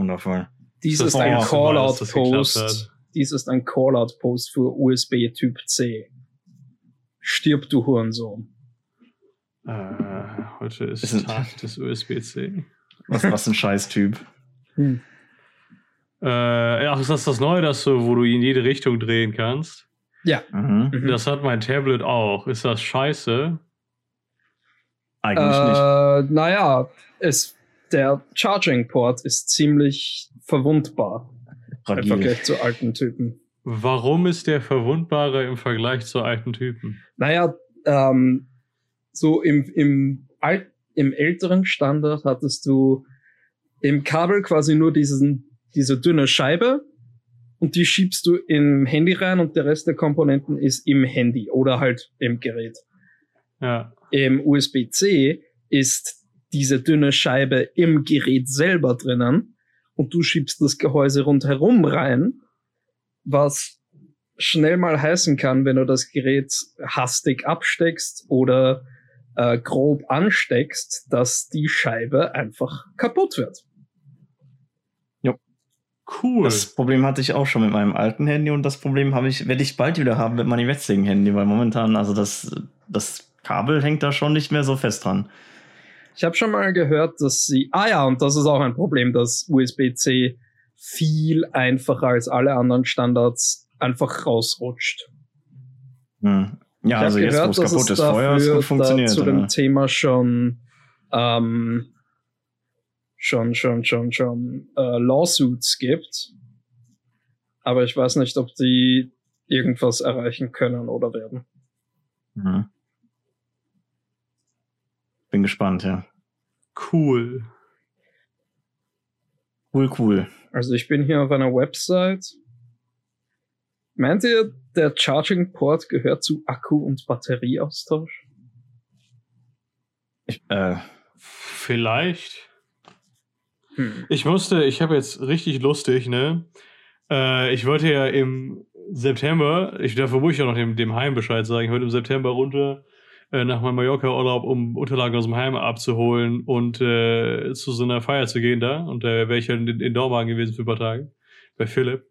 Wundervoll. Dies Das ist ein Callout-Post. Dies ist ein Callout-Post für USB Typ C. Stirb, du Hurensohn. Äh, heute ist, Ist ein- Tag des USB-C. Was, was ein Scheiß-Typ. Hm. Äh, ach, ist das das Neue, das so, wo du in jede Richtung drehen kannst? Ja. Mhm. Mhm. Das hat mein Tablet auch. Ist das scheiße? Eigentlich nicht. Äh, naja, es, der Charging Port ist ziemlich verwundbar im Fragil. Vergleich zu alten Typen. Warum ist der verwundbarer im Vergleich zu alten Typen? Naja, ähm, so im, im, alt, im älteren Standard hattest du im Kabel quasi nur diesen, diese dünne Scheibe und die schiebst du im Handy rein und der Rest der Komponenten ist im Handy oder halt im Gerät. Ja. Im USB-C ist diese dünne Scheibe im Gerät selber drinnen und du schiebst das Gehäuse rundherum rein, was schnell mal heißen kann, wenn du das Gerät hastig absteckst oder äh, grob ansteckst, dass die Scheibe einfach kaputt wird. Cool. Das Problem hatte ich auch schon mit meinem alten Handy und das Problem habe ich, werde ich bald wieder haben mit meinem jetzigen Handy, weil momentan, also das, das Kabel hängt da schon nicht mehr so fest dran. Ich habe schon mal gehört, dass sie, ah ja, und das ist auch ein Problem, dass USB-C viel einfacher als alle anderen Standards einfach rausrutscht. Hm. Ja, Ich also jetzt, wo es kaputt ist, vorher dafür gut funktioniert. Zu dem Thema schon, ähm, schon, schon, schon, schon äh, Lawsuits gibt. Aber ich weiß nicht, ob die irgendwas erreichen können oder werden. Mhm. Bin gespannt, ja. Cool. Cool, cool. Also ich bin hier auf einer Website. Meint ihr, der Charging Port gehört zu Akku- und Batterieaustausch? Ich, äh, Vielleicht. Hm. Ich musste, ich habe jetzt richtig lustig, ne? Äh, ich wollte ja im September, ich dafür muss ich ja noch dem, dem Heim Bescheid sagen, ich wollte im September runter äh, nach meinem Mallorca-Urlaub, um Unterlagen aus dem Heim abzuholen und äh, zu so einer Feier zu gehen da. Und da wäre ich halt in, in Dormagen gewesen für ein paar Tage. Bei Philipp.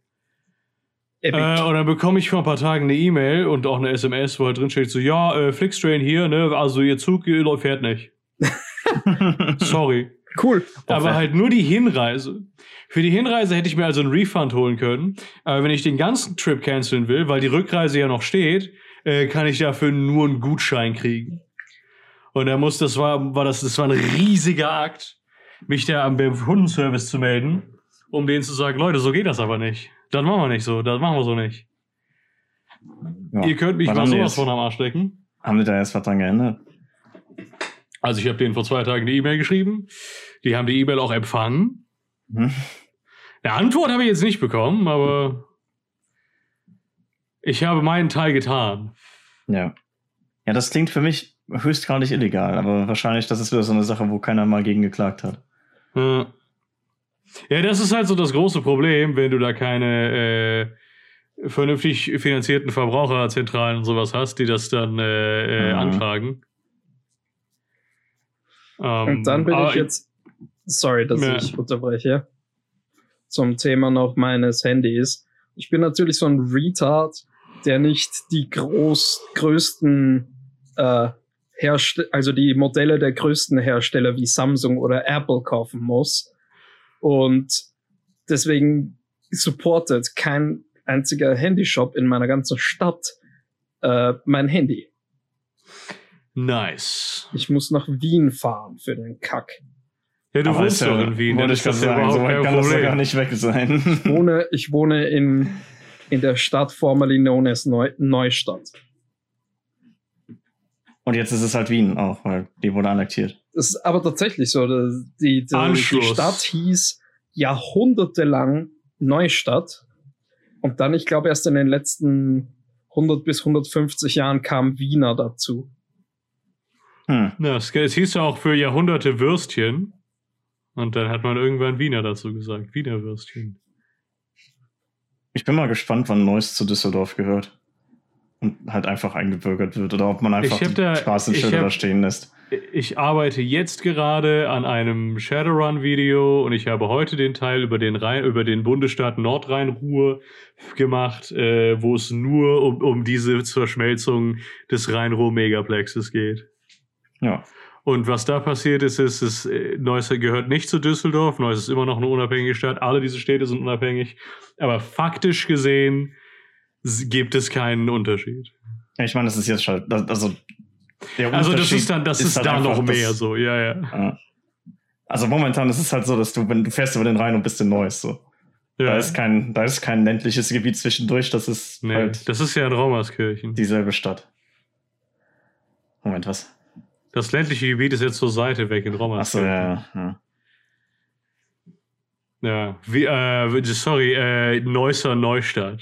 Epic. Äh, und dann bekomme ich vor ein paar Tagen eine E-Mail und auch eine SMS, wo halt drin steht so, ja, äh, Flixtrain hier, ne, also ihr Zug äh, läuft- fährt nicht. Sorry. cool. Aber halt nur die Hinreise. Für die Hinreise hätte ich mir also einen Refund holen können. Aber wenn ich den ganzen Trip canceln will, weil die Rückreise ja noch steht, äh, kann ich dafür nur einen Gutschein kriegen. Und da muss, das war, war das, das war ein riesiger Akt, mich da am beim Kundenservice zu melden, um denen zu sagen, Leute, so geht das aber nicht. Das machen wir nicht so, das machen wir so nicht. ja. Ihr könnt mich mal sowas von am Arsch lecken. Haben die da jetzt was dran geändert? Also ich habe denen vor zwei Tagen eine E-Mail geschrieben. Die haben die E-Mail auch empfangen. Hm? Eine Antwort habe ich jetzt nicht bekommen, aber ich habe meinen Teil getan. Ja. Ja, das klingt für mich höchstgradig illegal, aber wahrscheinlich, das ist wieder so eine Sache, wo keiner mal gegen geklagt hat. Ja, Ja, das ist halt so das große Problem, wenn du da keine äh, vernünftig finanzierten Verbraucherzentralen und sowas hast, die das dann äh, äh, Mhm. anfragen. Ähm, Und dann bin ich jetzt, sorry, dass Ja. ich unterbreche, zum Thema noch meines Handys. Ich bin natürlich so ein Retard, der nicht die groß, größten, äh, Herste also die Modelle der größten Hersteller wie Samsung oder Apple kaufen muss. Und deswegen supportet kein einziger Handyshop in meiner ganzen Stadt äh, mein Handy. Nice. Ich muss nach Wien fahren für den Kack. Ja, du Aber wohnst ja- in Wien, Wollte ich gerade das ja sagen, so weit kann das ja gar nicht weg sein. Ich wohne, ich wohne in, in der Stadt formerly known as Neu Neustadt. Und jetzt ist es halt Wien auch, weil die wurde annektiert. Das ist aber tatsächlich so. dass Die, die, die. Stadt hieß jahrhundertelang Neustadt. Und dann, ich glaube, erst in den letzten 100 bis 150 Jahren kam Wiener dazu. Hm. Ja, es, es hieß ja auch für Jahrhunderte Würstchen. Und dann hat man irgendwann Wiener dazu gesagt. Wiener Würstchen. Ich bin mal gespannt, wann Neuss zu Düsseldorf gehört. und halt einfach eingebürgert wird oder ob man einfach die da- Straßenschilder da stehen lässt. Ich arbeite jetzt gerade an einem Shadowrun-Video und ich habe heute den Teil über den, Rhein, über den Bundesstaat Nordrhein-Ruhr gemacht, äh, wo es nur um, um diese Verschmelzung des Rhein-Ruhr-Megaplexes geht. Ja. Und was da passiert ist, ist, ist äh, Neuss gehört nicht zu Düsseldorf. Neuss ist immer noch eine unabhängige Stadt. Alle diese Städte sind unabhängig. Aber faktisch gesehen gibt es keinen Unterschied. Ja, ich meine, das ist jetzt schon, das- also der Also das ist dann, das ist, halt da einfach, noch mehr so. Ja, ja. Ja. Also momentan ist es halt so, dass du, wenn du fährst über den Rhein und bist in Neuss, so. ja. Da ist kein, da ist kein ländliches Gebiet zwischendurch, das ist nee, halt das ist ja in Raumerskirchen. dieselbe Stadt. Moment, was? Das ländliche Gebiet ist jetzt zur Seite weg in Achso, Raumerskirchen. ja, ja. Ja, wie, äh, sorry, äh, Neusser Neustadt.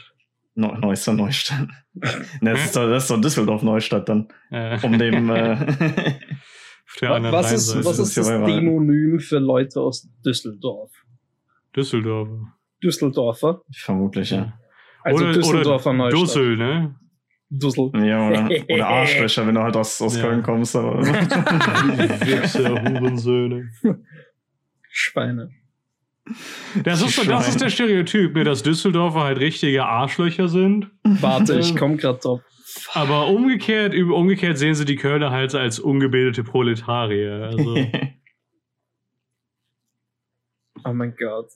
Neu Neusser Neustadt. ne, das, ist doch, das ist doch Düsseldorf Neustadt dann. Äh, Um dem, äh, Was ist, was Das ist das Demonym für Leute aus Düsseldorf? Düsseldorf. Düsseldorfer? Vermutlich, ja. Also oder, Düsseldorfer oder Neustadt. Dussel, ne? Dussel. Ja, oder, oder Arschlöcher, wenn du halt aus, aus Ja. Köln kommst. Aber Wichser, Hurensöhne. Schweine. Das ist, das ist der Stereotyp, ne, dass Düsseldorfer halt richtige Arschlöcher sind. Warte, ich komm grad drauf. Aber umgekehrt, umgekehrt sehen sie die Kölner halt als ungebildete Proletarier. Also, Oh mein Gott.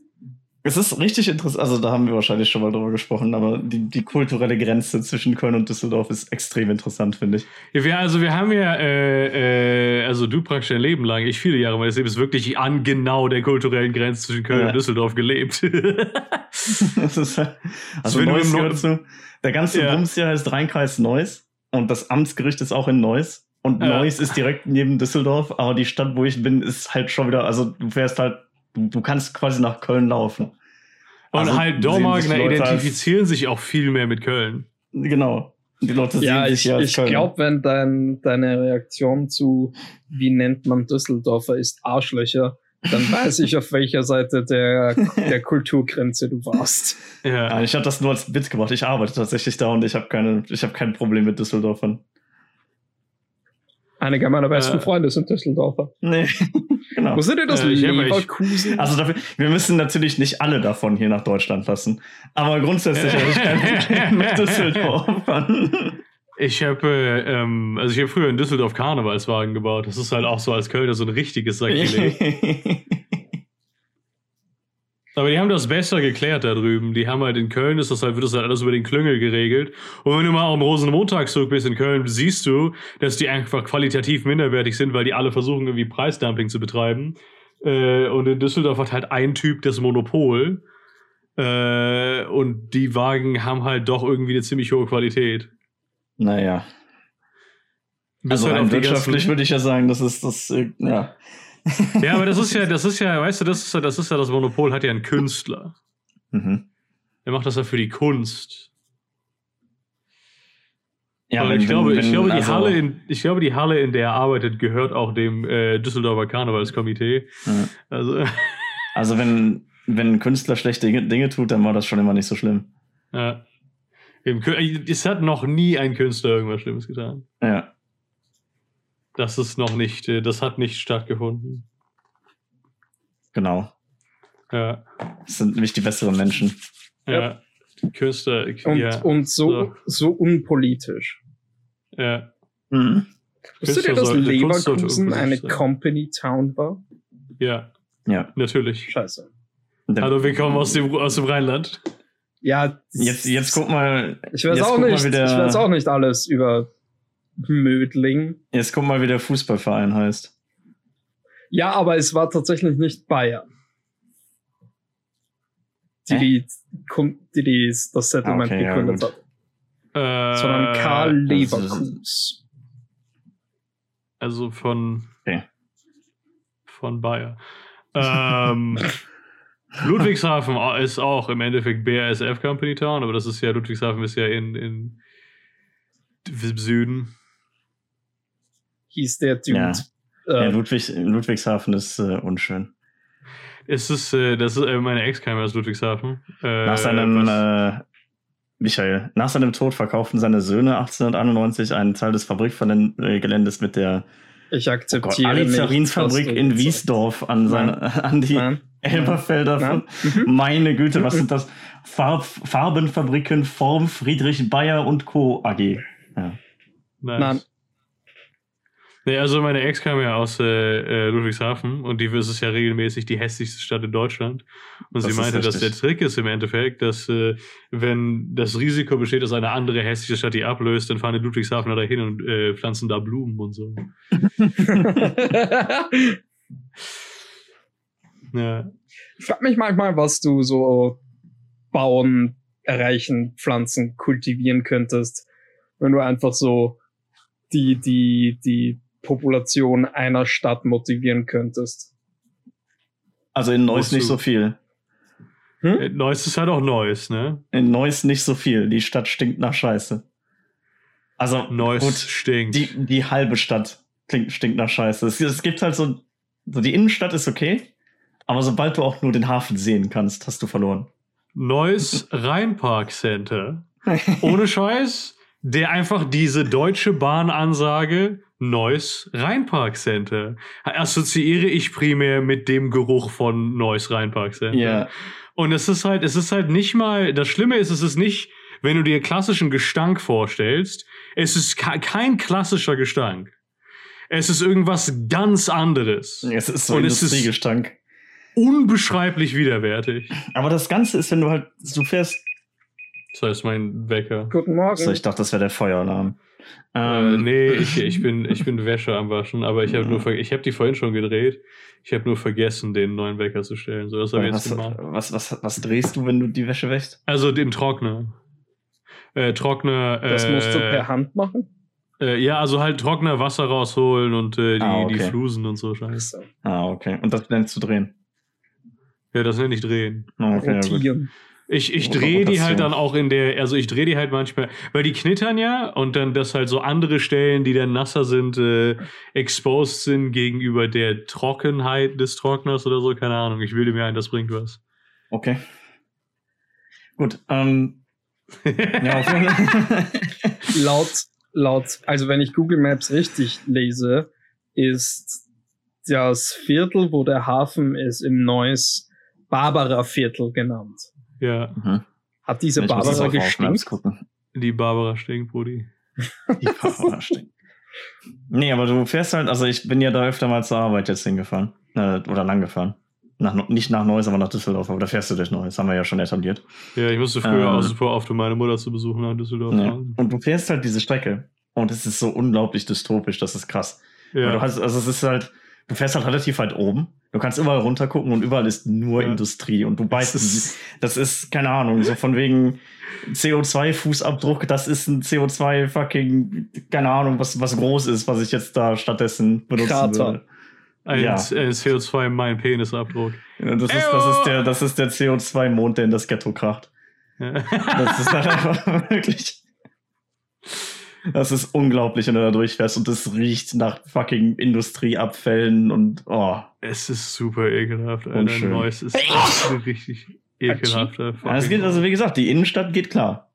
Es ist richtig interessant, also da haben wir wahrscheinlich schon mal drüber gesprochen, aber die, die kulturelle Grenze zwischen Köln und Düsseldorf ist extrem interessant, finde ich. ja, wir, also wir haben ja, äh, äh, also du praktisch dein Leben lang, ich viele Jahre meines Lebens wirklich an genau der kulturellen Grenze zwischen Köln Ja. und Düsseldorf gelebt. Das ist halt, also wenn du Neuss gehört zu, der ganze Ja. Bums hier heißt Rheinkreis Neuss und das Amtsgericht ist auch in Neuss. Und Ja. Neuss ist direkt neben Düsseldorf, aber die Stadt, wo ich bin, ist halt schon wieder, also du fährst halt, du, du kannst quasi nach Köln laufen. Und Also halt Dormagener als- identifizieren sich auch viel mehr mit Köln. Genau. Die Leute Ja, sehen ich, ich glaube, wenn dein, deine Reaktion zu, wie nennt man Düsseldorfer, ist Arschlöcher, dann weiß ich, auf welcher Seite der, der Kulturgrenze du warst. Ja. Ja, ich habe das nur als Witz gemacht. Ich arbeite tatsächlich da und ich habe keine, ich habe kein Problem mit Düsseldorfern. Einige meiner besten Äh. Freunde sind Düsseldorfer. Nee, genau. Wo sind denn das? Äh, Leverkusen? Also dafür, wir müssen natürlich nicht alle davon hier nach Deutschland lassen. Aber grundsätzlich habe ich kein Problem mit Düsseldorfern. Ich habe, äh, ähm, also ich habe früher in Düsseldorf Karnevalswagen gebaut. Das ist halt auch so als Kölner so ein richtiges Sakrileg. Aber die haben das besser geklärt da drüben. Die haben halt in Köln, ist das halt, wird das halt alles über den Klüngel geregelt. Und wenn du mal am Rosenmontagszug bist in Köln, siehst du, dass die einfach qualitativ minderwertig sind, weil die alle versuchen, irgendwie Preisdumping zu betreiben. Äh, und in Düsseldorf hat halt ein Typ das Monopol. Äh, und die Wagen haben halt doch irgendwie eine ziemlich hohe Qualität. naja. Bis Also halt wirtschaftlich würde ich ja sagen, das ist das, äh, ja. Ja, aber das ist ja, das ist ja, weißt du, das ist ja, das ist ja das Monopol hat ja ein Künstler. Mhm. Er macht das ja für die Kunst. Ja, wenn- ich, glaube, wenn- ich, glaube, die also- Halle in, ich glaube, die Halle, in der er arbeitet, gehört auch dem äh, Düsseldorfer Karnevalskomitee. Ja. Also, Also wenn, wenn ein Künstler schlechte Dinge, tut, dann war das schon immer nicht so schlimm. ja. Es hat noch nie ein Künstler irgendwas Schlimmes getan. Ja. Das ist noch nicht, äh, das hat nicht stattgefunden. Genau. Ja. Das sind nämlich die besseren Menschen. Ja. Künstler, und, ja. und so, So. so unpolitisch. ja. Mhm. Wusstet ihr, Künstler dass Leverkusen eine. Company Town war? Ja, Ja. natürlich. Scheiße. Hallo, wir kommen aus dem, aus dem Rheinland. Ja, Jetzt, jetzt guck mal. ich weiß auch nicht, wie der- ich weiß auch nicht alles über Mödling. Jetzt guck mal, wie der Fußballverein heißt. Ja, aber es war tatsächlich nicht Bayern. Die, die, die, die das Settlement Ah, okay, ja, gegründet gut. hat. Äh, Sondern Karl Leverkus. Also von, Okay. von Bayer. Ähm, Ludwigshafen ist auch im Endeffekt BASF Company Town, aber das ist ja, Ludwigshafen ist ja in, in im Süden. Hieß der Dude. Ja. Ja, Äh, Ludwig, Ludwigshafen ist äh, unschön. Es ist, äh, das ist, äh, meine Ex kam aus Ludwigshafen. Äh, Nach seinem, äh, Michael, nach seinem Tod verkauften seine Söhne 1891 einen Teil des Fabrikgeländes mit der Ich oh Gott, akzeptiere nicht, was du in Wiesdorf an, seine, an die Nein. Elberfelder. Nein. Mhm. Meine Güte, was sind das? Farb, Farbenfabriken Form Friedrich Bayer und Co. AG. Ja. Nice. Nein. Nee, also meine Ex kam ja aus äh, äh, Ludwigshafen und die ist es ja regelmäßig die hässlichste Stadt in Deutschland. Und Das sie meinte, dass der. Trick ist im Endeffekt, dass äh, wenn das Risiko besteht, dass eine andere hässliche Stadt die ablöst, dann fahren die Ludwigshafener da hin und äh, pflanzen da Blumen und so. Ja. Ich frage mich manchmal, was du so bauen, erreichen, pflanzen, kultivieren könntest, wenn du einfach so die, die, die Population einer Stadt motivieren könntest. Also in Neuss nicht so viel. Äh, Neues ist halt auch Neues, ne? In Neuss nicht so viel. Die Stadt stinkt nach Scheiße. Also Neues gut, stinkt. die, die halbe Stadt klingt, stinkt nach Scheiße. Es, es gibt halt so, so, die Innenstadt ist okay, aber sobald du auch nur den Hafen sehen kannst, hast du verloren. Neues Rheinpark Center. Ohne Scheiß, der einfach diese deutsche Bahnansage Neues Rheinpark Center assoziiere ich primär mit dem Geruch von Neues Rheinpark Center. Ja, Und es ist halt, es ist halt nicht mal, das Schlimme ist, es ist nicht, wenn du dir klassischen Gestank vorstellst, es ist ke- kein klassischer Gestank. Es ist irgendwas ganz anderes. es ist so ist- Industriegestank. Unbeschreiblich widerwärtig. Aber das Ganze ist, wenn du halt, du fährst. Das heißt, mein Wecker. Guten Morgen. So, ich dachte, das wäre der Feueralarm. Äh, Ähm, nee, ich, ich, bin, ich bin Wäsche am Waschen, aber ich habe nur ich habe die vorhin schon gedreht. Ich habe nur vergessen, den neuen Wecker zu stellen. So, das habe ich jetzt was, gemacht. was, was, was drehst du, wenn du die Wäsche wäschst? Also den Trockner. Äh, Trockner. das äh, musst du per Hand machen. Äh, ja, also halt Trockner Wasser rausholen und äh, die, Ah, die okay. Flusen und so Scheiße. Ah, okay. Und das nennst du drehen. Ja, das nenne ich drehen. Ah, okay, ja, gut. Rotieren. Ich, ich drehe die halt dann auch in der, also ich drehe die halt manchmal, weil die knittern ja und dann, dass halt so andere Stellen, die dann nasser sind, äh, exposed sind gegenüber der Trockenheit des Trockners oder so, keine Ahnung. Ich bilde mir ein, das bringt was. Okay. Gut, ähm, ja, auf jeden Fall. laut, laut, also wenn ich Google Maps richtig lese, ist das Viertel, wo der Hafen ist, im Neues Barbara Viertel genannt. Ja, Mhm. Hat diese Ich Barbara gestinkt? die Barbara stinkt, Brudi. Die Barbara stinkt. Nee, aber du fährst halt, also ich bin ja da öfter mal zur Arbeit jetzt hingefahren. Äh, oder lang gefahren. Nach, nicht nach Neuss, aber nach Düsseldorf. Aber da fährst du durch Neuss, haben wir ja schon etabliert. Ja, ich musste früher Ähm. auch super oft, um meine Mutter zu besuchen nach Düsseldorf. Ja. fahren. Und du fährst halt diese Strecke. Und es ist so unglaublich dystopisch, das ist krass. Ja. Du hast, also es ist halt, du fährst halt relativ weit oben. Du kannst überall runter gucken und überall ist nur Ja. Industrie. Und du Das weißt, ist- das ist, keine Ahnung, so von wegen CO2-Fußabdruck, das ist ein CO2-fucking, keine Ahnung, was, was groß ist, was ich jetzt da stattdessen benutzen Krater. würde. ein, ja. ein CO2 mein Penisabdruck. Ja, Das ist, das ist der, das ist der CO2-Mond, der in das Ghetto kracht. Ja. Das ist halt einfach wirklich. Das ist unglaublich, wenn du da durchfährst und es riecht nach fucking Industrieabfällen und oh. Es ist super ekelhaft, Alter. Neues ist echt richtig ekelhafter. Ja, es geht, also wie gesagt, die Innenstadt geht klar.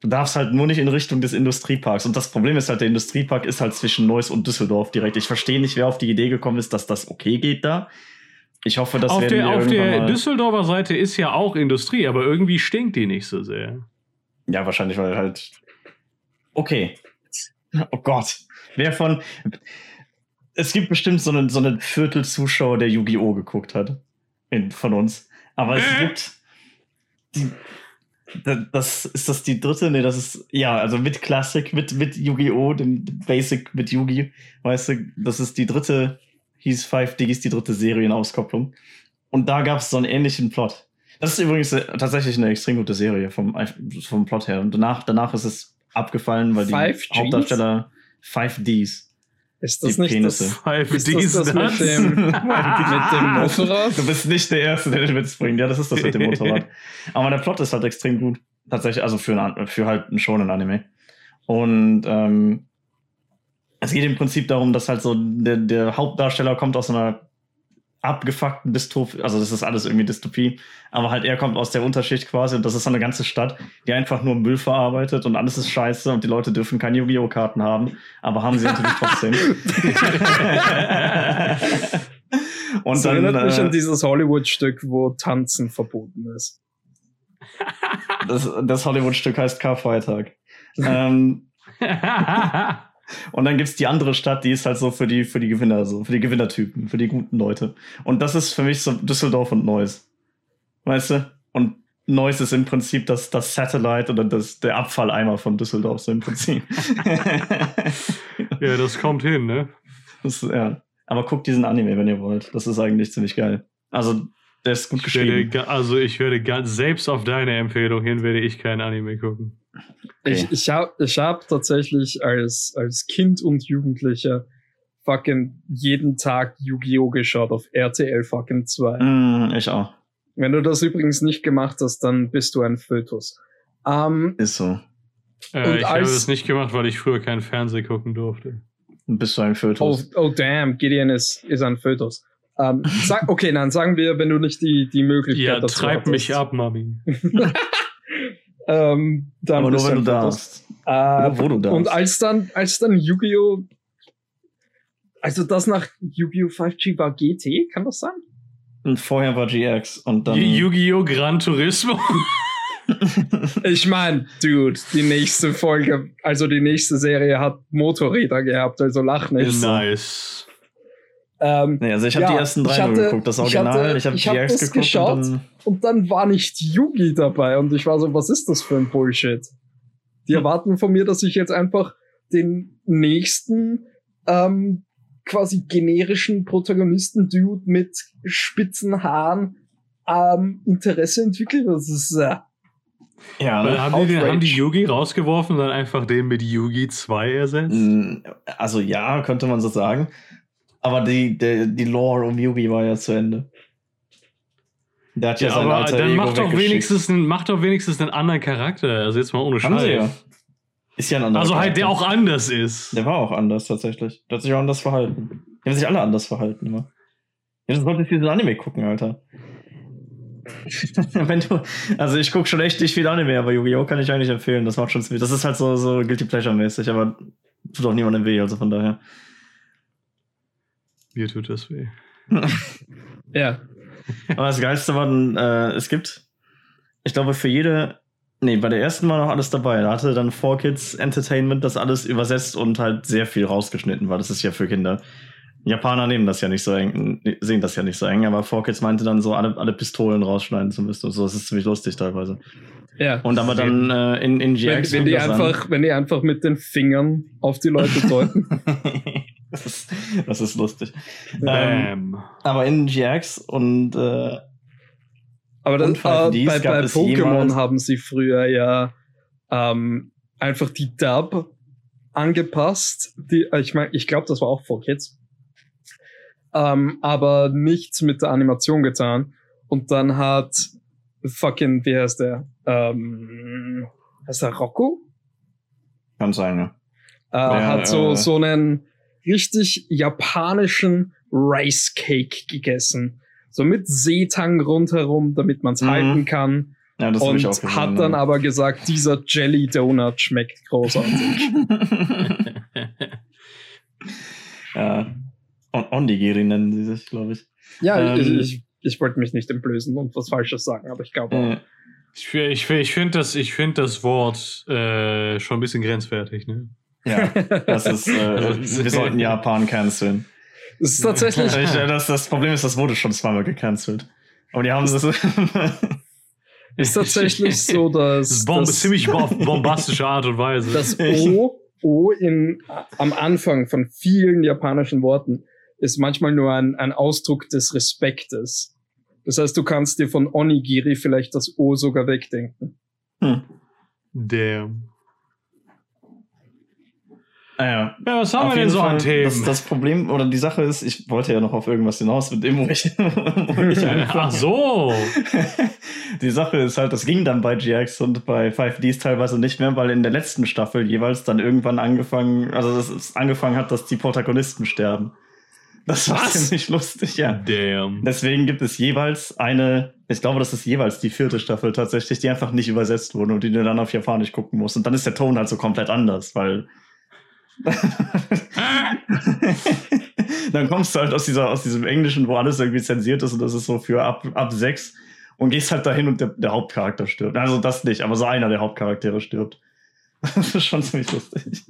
Du darfst halt nur nicht in Richtung des Industrieparks. Und das Problem ist halt, der Industriepark ist halt zwischen Neuss und Düsseldorf direkt. Ich verstehe nicht, wer auf die Idee gekommen ist, dass das okay geht da. Ich hoffe, das auf der, auf der Düsseldorfer Seite ist ja auch Industrie, aber irgendwie stinkt die nicht so sehr. Ja, wahrscheinlich, weil halt. Okay. Oh Gott. Wer von. Es gibt bestimmt so einen, so einen Viertel-Zuschauer, der Yu-Gi-Oh! geguckt hat. In, von uns. Aber es Äh? gibt. Die, da- das, ist das die dritte? Nee, das ist. Ja, also mit Classic, mit, mit Yu-Gi-Oh! dem Basic mit Yu-Gi. Weißt du, das ist die dritte. Hieß Five Digis, die dritte Serienauskopplung. Und da gab es so einen ähnlichen Plot. Das ist übrigens äh, tatsächlich eine extrem gute Serie vom, vom Plot her. Und danach, danach ist es abgefallen, weil die Five Gs? Hauptdarsteller 5Ds. Ist das Die nicht Penisse. das? Five Ist das D's das mit nuts. dem- mit dem Motorrad? Du bist nicht der Erste, der den Witz bringt. Ja, das ist das mit dem Motorrad. Aber der Plot ist halt extrem gut. Tatsächlich, also für, ein, für halt einen schonen Anime. Und ähm, es geht im Prinzip darum, dass halt so der, der Hauptdarsteller kommt aus einer abgefuckten Dystopie, also das ist alles irgendwie Dystopie, aber halt er kommt aus der Unterschicht quasi und das ist so eine ganze Stadt, die einfach nur Müll verarbeitet und alles ist scheiße und die Leute dürfen keine Yu-Gi-Oh! Karten haben, aber haben sie natürlich trotzdem. und das dann, erinnert mich äh, an dieses Hollywood-Stück, wo Tanzen verboten ist. Das, das Hollywood-Stück heißt Karfreitag. ähm, und dann gibt's die andere Stadt, die ist halt so für die, für die Gewinner, so, für die Gewinnertypen, für die guten Leute. Und das ist für mich so Düsseldorf und Neuss. Weißt du? Und Neuss ist im Prinzip das, das Satellite oder das, der Abfalleimer von Düsseldorf, so im Prinzip. ja, das kommt hin, ne? Das, ja. Aber guckt diesen Anime, wenn ihr wollt. Das ist eigentlich ziemlich geil. Also, der ist gut ich geschrieben. Werde, also, ich werde ganz, selbst auf deine Empfehlung hin, werde ich kein Anime gucken. Okay. Ich, ich habe ich hab tatsächlich als, als Kind und Jugendlicher fucking jeden Tag Yu-Gi-Oh! geschaut auf RTL fucking 2. Mm, ich auch. Wenn du das übrigens nicht gemacht hast, dann bist du ein Fötus. Um, Ist so. Äh, ich habe das nicht gemacht, weil ich früher keinen Fernsehen gucken durfte. Bist du ein Fötus? Oh, oh damn, Gideon ist, ist ein Fötus. Um, sag, okay, dann sagen wir, wenn du nicht die, die Möglichkeit ja, dazu treib mich ab, Mami. Ähm, dann Aber nur wenn du darfst. Äh, wo du darfst. Und als dann, als dann Yu-Gi-Oh! Also das nach Yu-Gi-Oh! 5G war GT, kann das sein? Und vorher war GX und dann. Yu-Gi-Oh! Gran Turismo. ich meine, Dude, die nächste Folge, also die nächste Serie hat Motorräder gehabt, also lach nicht. Nice. Ähm, nee, also ich habe ja, die ersten drei hatte, geguckt, das Original. Ich habe ich hab, hab das geguckt geschaut und dann, und dann, war nicht Yugi dabei und ich war so, was ist das für ein Bullshit? Die hm. erwarten von mir, dass ich jetzt einfach den nächsten ähm, quasi generischen Protagonisten-Dude mit spitzen Haaren ähm, Interesse entwickle. Das ist äh, ja, ne? haben, die den, haben die Yugi rausgeworfen und dann einfach den mit Yugi 2 ersetzt? Also ja, könnte man so sagen. Aber die, die, die Lore um Yugi war ja zu Ende. Der hat ja, ja sein aber Alter dann Ego mach doch, wenigstens einen, mach doch wenigstens einen anderen Charakter. Also jetzt mal ohne Scheiß. Ja. Ist ja ein anderer Also halt, der auch anders ist. Der war auch anders tatsächlich. Der hat sich auch anders verhalten. Die haben sich alle anders verhalten immer. Das solltest du diesen Anime gucken, Alter. Wenn du, also ich gucke schon echt nicht viel Anime, aber Yu-Gi-Oh! kann ich eigentlich empfehlen. Das macht schon Das ist halt so, so Guilty Pleasure-mäßig, aber tut auch niemandem weh, also von daher. Mir tut das weh. ja. Aber das Geilste war, äh, es gibt, ich glaube, für jede, nee, bei der ersten war noch alles dabei. Da hatte dann 4Kids Entertainment das alles übersetzt und halt sehr viel rausgeschnitten war. Das ist ja für Kinder. Japaner nehmen das ja nicht so eng, sehen das ja nicht so eng, aber 4Kids meinte dann so, alle, alle Pistolen rausschneiden zu müssen und so. Das ist ziemlich lustig teilweise. Ja. Und aber dann äh, in, in GX. Wenn, wenn die einfach, wenn die einfach mit den Fingern auf die Leute deuten. Das ist, das ist lustig. Ähm, aber in GX und äh, aber das, äh, bei, bei Pokémon haben sie früher ja ähm, einfach die Dub angepasst. Die, äh, ich meine, ich glaube, das war auch vor Kids. Ähm, aber nichts mit der Animation getan. Und dann hat fucking, wie heißt der? Ähm, heißt der Rocco? Kann sein, ja. Äh, ja hat so, äh, so einen richtig japanischen Rice Cake gegessen. So mit Seetang rundherum, damit man es mhm. halten kann. Ja, das und ich auch gesehen, hat dann ja. aber gesagt, dieser Jelly Donut schmeckt großartig. ja. On Onigiri nennen sie sich, glaube ich. Ja, ähm, ich, ich, ich wollte mich nicht entblößen und was Falsches sagen, aber ich glaube äh, Ich, ich, ich finde das, find das Wort äh, schon ein bisschen grenzwertig, ne? Ja, das ist, äh, wir sollten Japan canceln. Das ist tatsächlich. das, das Problem ist, das wurde schon zweimal gecancelt. Aber die haben es. ist tatsächlich so, dass. Das ist bomb das, ziemlich bombastische Art und Weise. Das O, O in, am Anfang von vielen japanischen Worten ist manchmal nur ein, ein Ausdruck des Respektes. Das heißt, du kannst dir von Onigiri vielleicht das O sogar wegdenken. Hm. Damn. Ah, ja. ja, was haben auf wir denn so Fall, an Themen? Das, das, Problem oder die Sache ist, ich wollte ja noch auf irgendwas hinaus mit dem, wo ich, wo ich Ach so. die Sache ist halt, das ging dann bei GX und bei 5Ds teilweise nicht mehr, weil in der letzten Staffel jeweils dann irgendwann angefangen, also es angefangen hat, dass die Protagonisten sterben. Das war Was? ziemlich lustig, ja. Damn. Deswegen gibt es jeweils eine, ich glaube, das ist jeweils die vierte Staffel tatsächlich, die einfach nicht übersetzt wurde und die du dann auf Japanisch gucken musst. Und dann ist der Ton halt so komplett anders, weil. Dann kommst du halt aus, dieser, aus diesem Englischen, wo alles irgendwie zensiert ist und das ist so für ab, ab sechs und gehst halt dahin und der, der Hauptcharakter stirbt. Also das nicht, aber so einer der Hauptcharaktere stirbt. Das ist schon ziemlich lustig.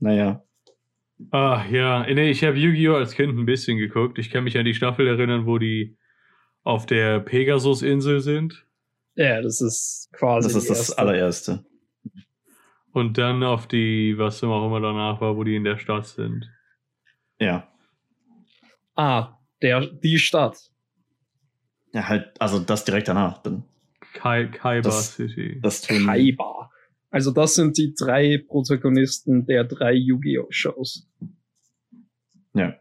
Naja. Ah, ja. Nee, ich habe Yu-Gi-Oh! als Kind ein bisschen geguckt. Ich kann mich an die Staffel erinnern, wo die auf der Pegasus-Insel sind. Ja, das ist quasi. Das ist die das erste. allererste. Und dann auf die, was auch immer danach war, wo die in der Stadt sind. Ja. Ah, der, die Stadt. Ja, halt, also das direkt danach. Dann Kai, Kaiba Das- City. das tun. Kaiba. Also das sind die drei Protagonisten der drei Yu-Gi-Oh! Shows. Ja.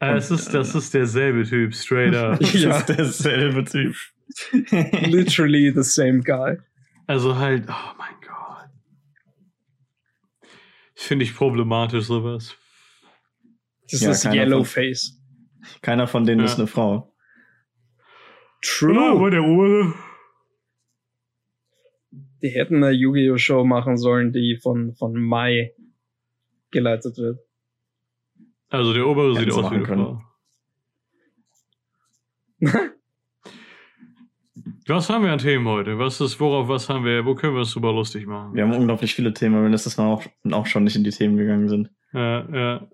Äh, es ist, das ist derselbe Typ, straight up. Das Ja. ist derselbe Typ. Literally the same guy. Also halt, oh mein Gott. Finde ich problematisch, sowas. Das Ja, ist Yellowface. Keiner von denen Ja. ist eine Frau. True. der Uhr. Die hätten eine Yu-Gi-Oh! Show machen sollen, die von, von Mai geleitet wird. Also der obere Hätten sieht sie aus wie eine. Frau. Was haben wir an Themen heute? Was ist, worauf, was haben wir, wo können wir es super lustig machen? Wir haben unglaublich viele Themen, weil wir letztes Mal auch, auch schon nicht in die Themen gegangen sind. Ja, ja.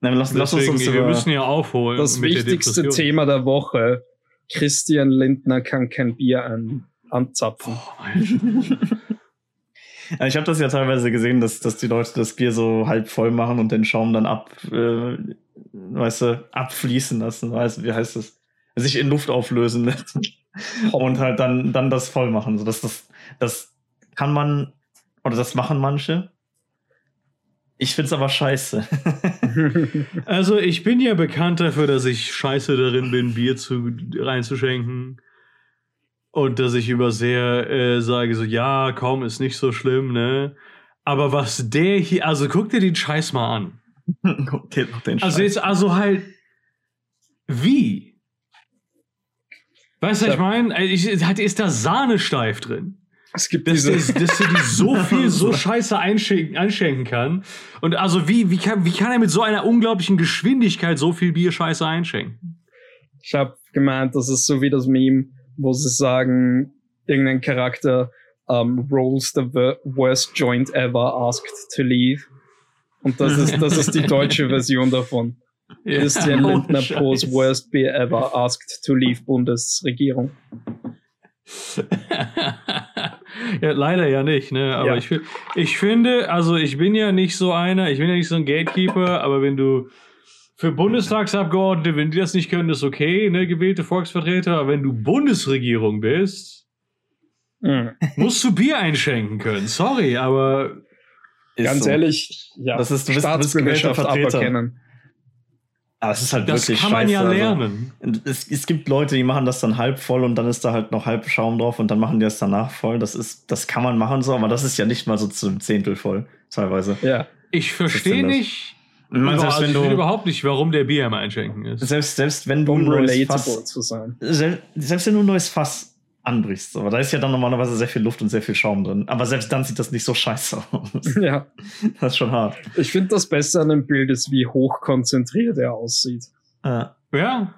Nein, lass, lass uns uns wir müssen ja aufholen. Das wichtigste. Thema der Woche. Christian Lindner kann kein Bier an, anzapfen. Ja, ich habe das ja teilweise gesehen, dass, dass die Leute das Bier so halb voll machen und den Schaum dann ab, äh, weißt du, abfließen lassen. Weißt, du, wie heißt das? Sich in Luft auflösen lassen. und halt dann, dann das voll machen. So, dass das, das kann man, oder das machen manche. Ich find's aber scheiße. Also ich bin ja bekannt dafür, dass ich scheiße darin bin, Bier zu, reinzuschenken. Und dass ich über sehr äh, sage, so, ja, komm, ist nicht so schlimm, ne? Aber was der hier, also guck dir den Scheiß mal an. Guck dir doch den Also Scheiß. jetzt, also halt, wie? Weißt du, ich meine? Ist da Sahne steif drin? es gibt dass, diese, der, dass der die so viel, so scheiße einschenken, einschenken kann. Und also, wie, wie, kann, wie kann er mit so einer unglaublichen Geschwindigkeit so viel Bier scheiße einschenken? ich habe gemeint, das ist so wie das Meme, wo sie sagen, irgendein Charakter um, rolls the wo- worst joint ever asked to leave. Und das ist, das ist die deutsche Version davon. Christian Oh, Lindner Scheiß. pose worst beer ever asked to leave Bundesregierung. ja, leider ja nicht, ne? Aber Ja. ich, ich finde, also ich bin ja nicht so einer, ich bin ja nicht so ein Gatekeeper, aber wenn du für Bundestagsabgeordnete, wenn die das nicht können, ist okay, ne, gewählte Volksvertreter, aber wenn du Bundesregierung bist, Mhm. musst du Bier einschenken können. Sorry, aber Ganz so. ehrlich, ja, Das ist- du bist- du bist gewählter Vertreter. aberkennen. Aber es ist halt das wirklich kann man ja scheiße, also- lernen. Und Es, es gibt Leute, die machen das dann halb voll und dann ist da halt noch halb Schaum drauf und dann machen die es danach voll. Das ist, das kann man machen so, aber das ist ja nicht mal so zum Zehntel voll, teilweise. Ja. Ich verstehe das? nicht, Ich meine, also, selbst wenn ich verstehe du, überhaupt nicht, warum der Bier im Einschenken ist. selbst, selbst wenn du Um ein neues Fass, zu sein. selbst, selbst wenn du ein neues Fass anbrichst, aber da ist ja dann normalerweise sehr viel Luft und sehr viel Schaum drin. Aber selbst dann sieht das nicht so scheiße aus. Ja. Das ist schon hart. Ich finde das Beste an dem Bild ist, wie hochkonzentriert er aussieht. Ja. Ja,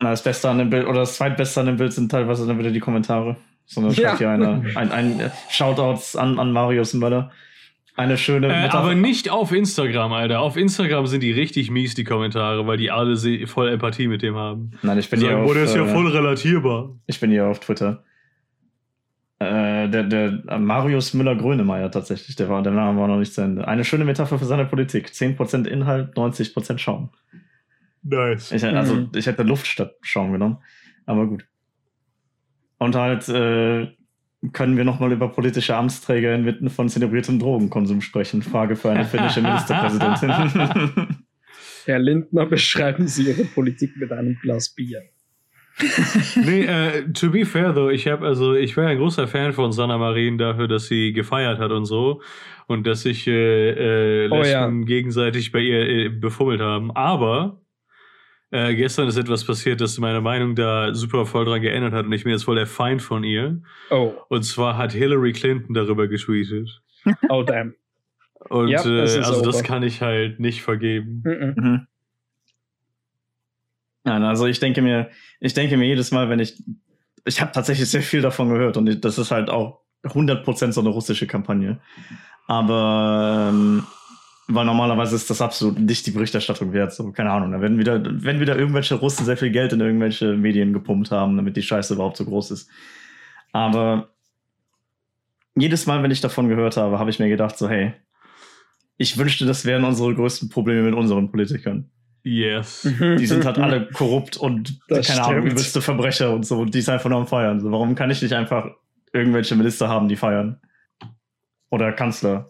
Na, das Beste an dem Bild oder das zweitbeste an dem Bild sind teilweise dann wieder die Kommentare. Sondern Ja. schreibt hier einer, ein, ein äh, Shoutouts an, an Marius Möller. Eine schöne äh, Metapher- aber nicht auf Instagram, Alter. Auf Instagram sind die richtig mies, die Kommentare, weil die alle voll Empathie mit dem haben. Nein, ich bin hier auf, boah, der ist ja äh, voll relatierbar. Ich bin hier auf Twitter. Äh, der, der Marius Müller-Grönemeyer tatsächlich, der, war, der Name war noch nicht zu Ende. Eine schöne Metapher für seine Politik. 10% Inhalt, 90% Schaum. Nice. Ich, hätte- also, Mhm. ich hätte Luft statt Schaum genommen. Aber gut. Und halt äh, können wir nochmal über politische Amtsträger inmitten von zelebriertem Drogenkonsum sprechen. Frage für eine finnische Ministerpräsidentin. Herr Lindner, beschreiben Sie Ihre Politik mit einem Glas Bier. nee, äh, to be fair though, ich habe also ich war ein großer Fan von Sanna Marin dafür, dass sie gefeiert hat und so und dass sich äh, äh, Oh, Lesben ja. gegenseitig bei ihr äh, befummelt haben. Aber äh, gestern ist etwas passiert, das meine Meinung da super voll dran geändert hat und ich bin jetzt voll der Feind von ihr. Oh, Und zwar hat Hillary Clinton darüber getweetet. oh damn. Und Ja, äh, das ist also das over. kann ich halt nicht vergeben. Mhm. Nein, also ich denke mir, ich denke mir jedes Mal, wenn ich, ich habe tatsächlich sehr viel davon gehört und das ist halt auch 100% so eine russische Kampagne. Aber ähm, weil normalerweise ist das absolut nicht die Berichterstattung wert. So, keine Ahnung. Da werden wieder, wenn wieder irgendwelche Russen sehr viel Geld in irgendwelche Medien gepumpt haben, damit die Scheiße überhaupt so groß ist. Aber jedes Mal, wenn ich davon gehört habe, habe ich mir gedacht, so, hey, ich wünschte, das wären unsere größten Probleme mit unseren Politikern. Yes. Die sind halt alle korrupt und Das keine Ahnung, stimmt. übelste Verbrecher und so. Und die ist einfach nur am Feiern. So, warum kann ich nicht einfach irgendwelche Minister haben, die feiern? Oder Kanzler?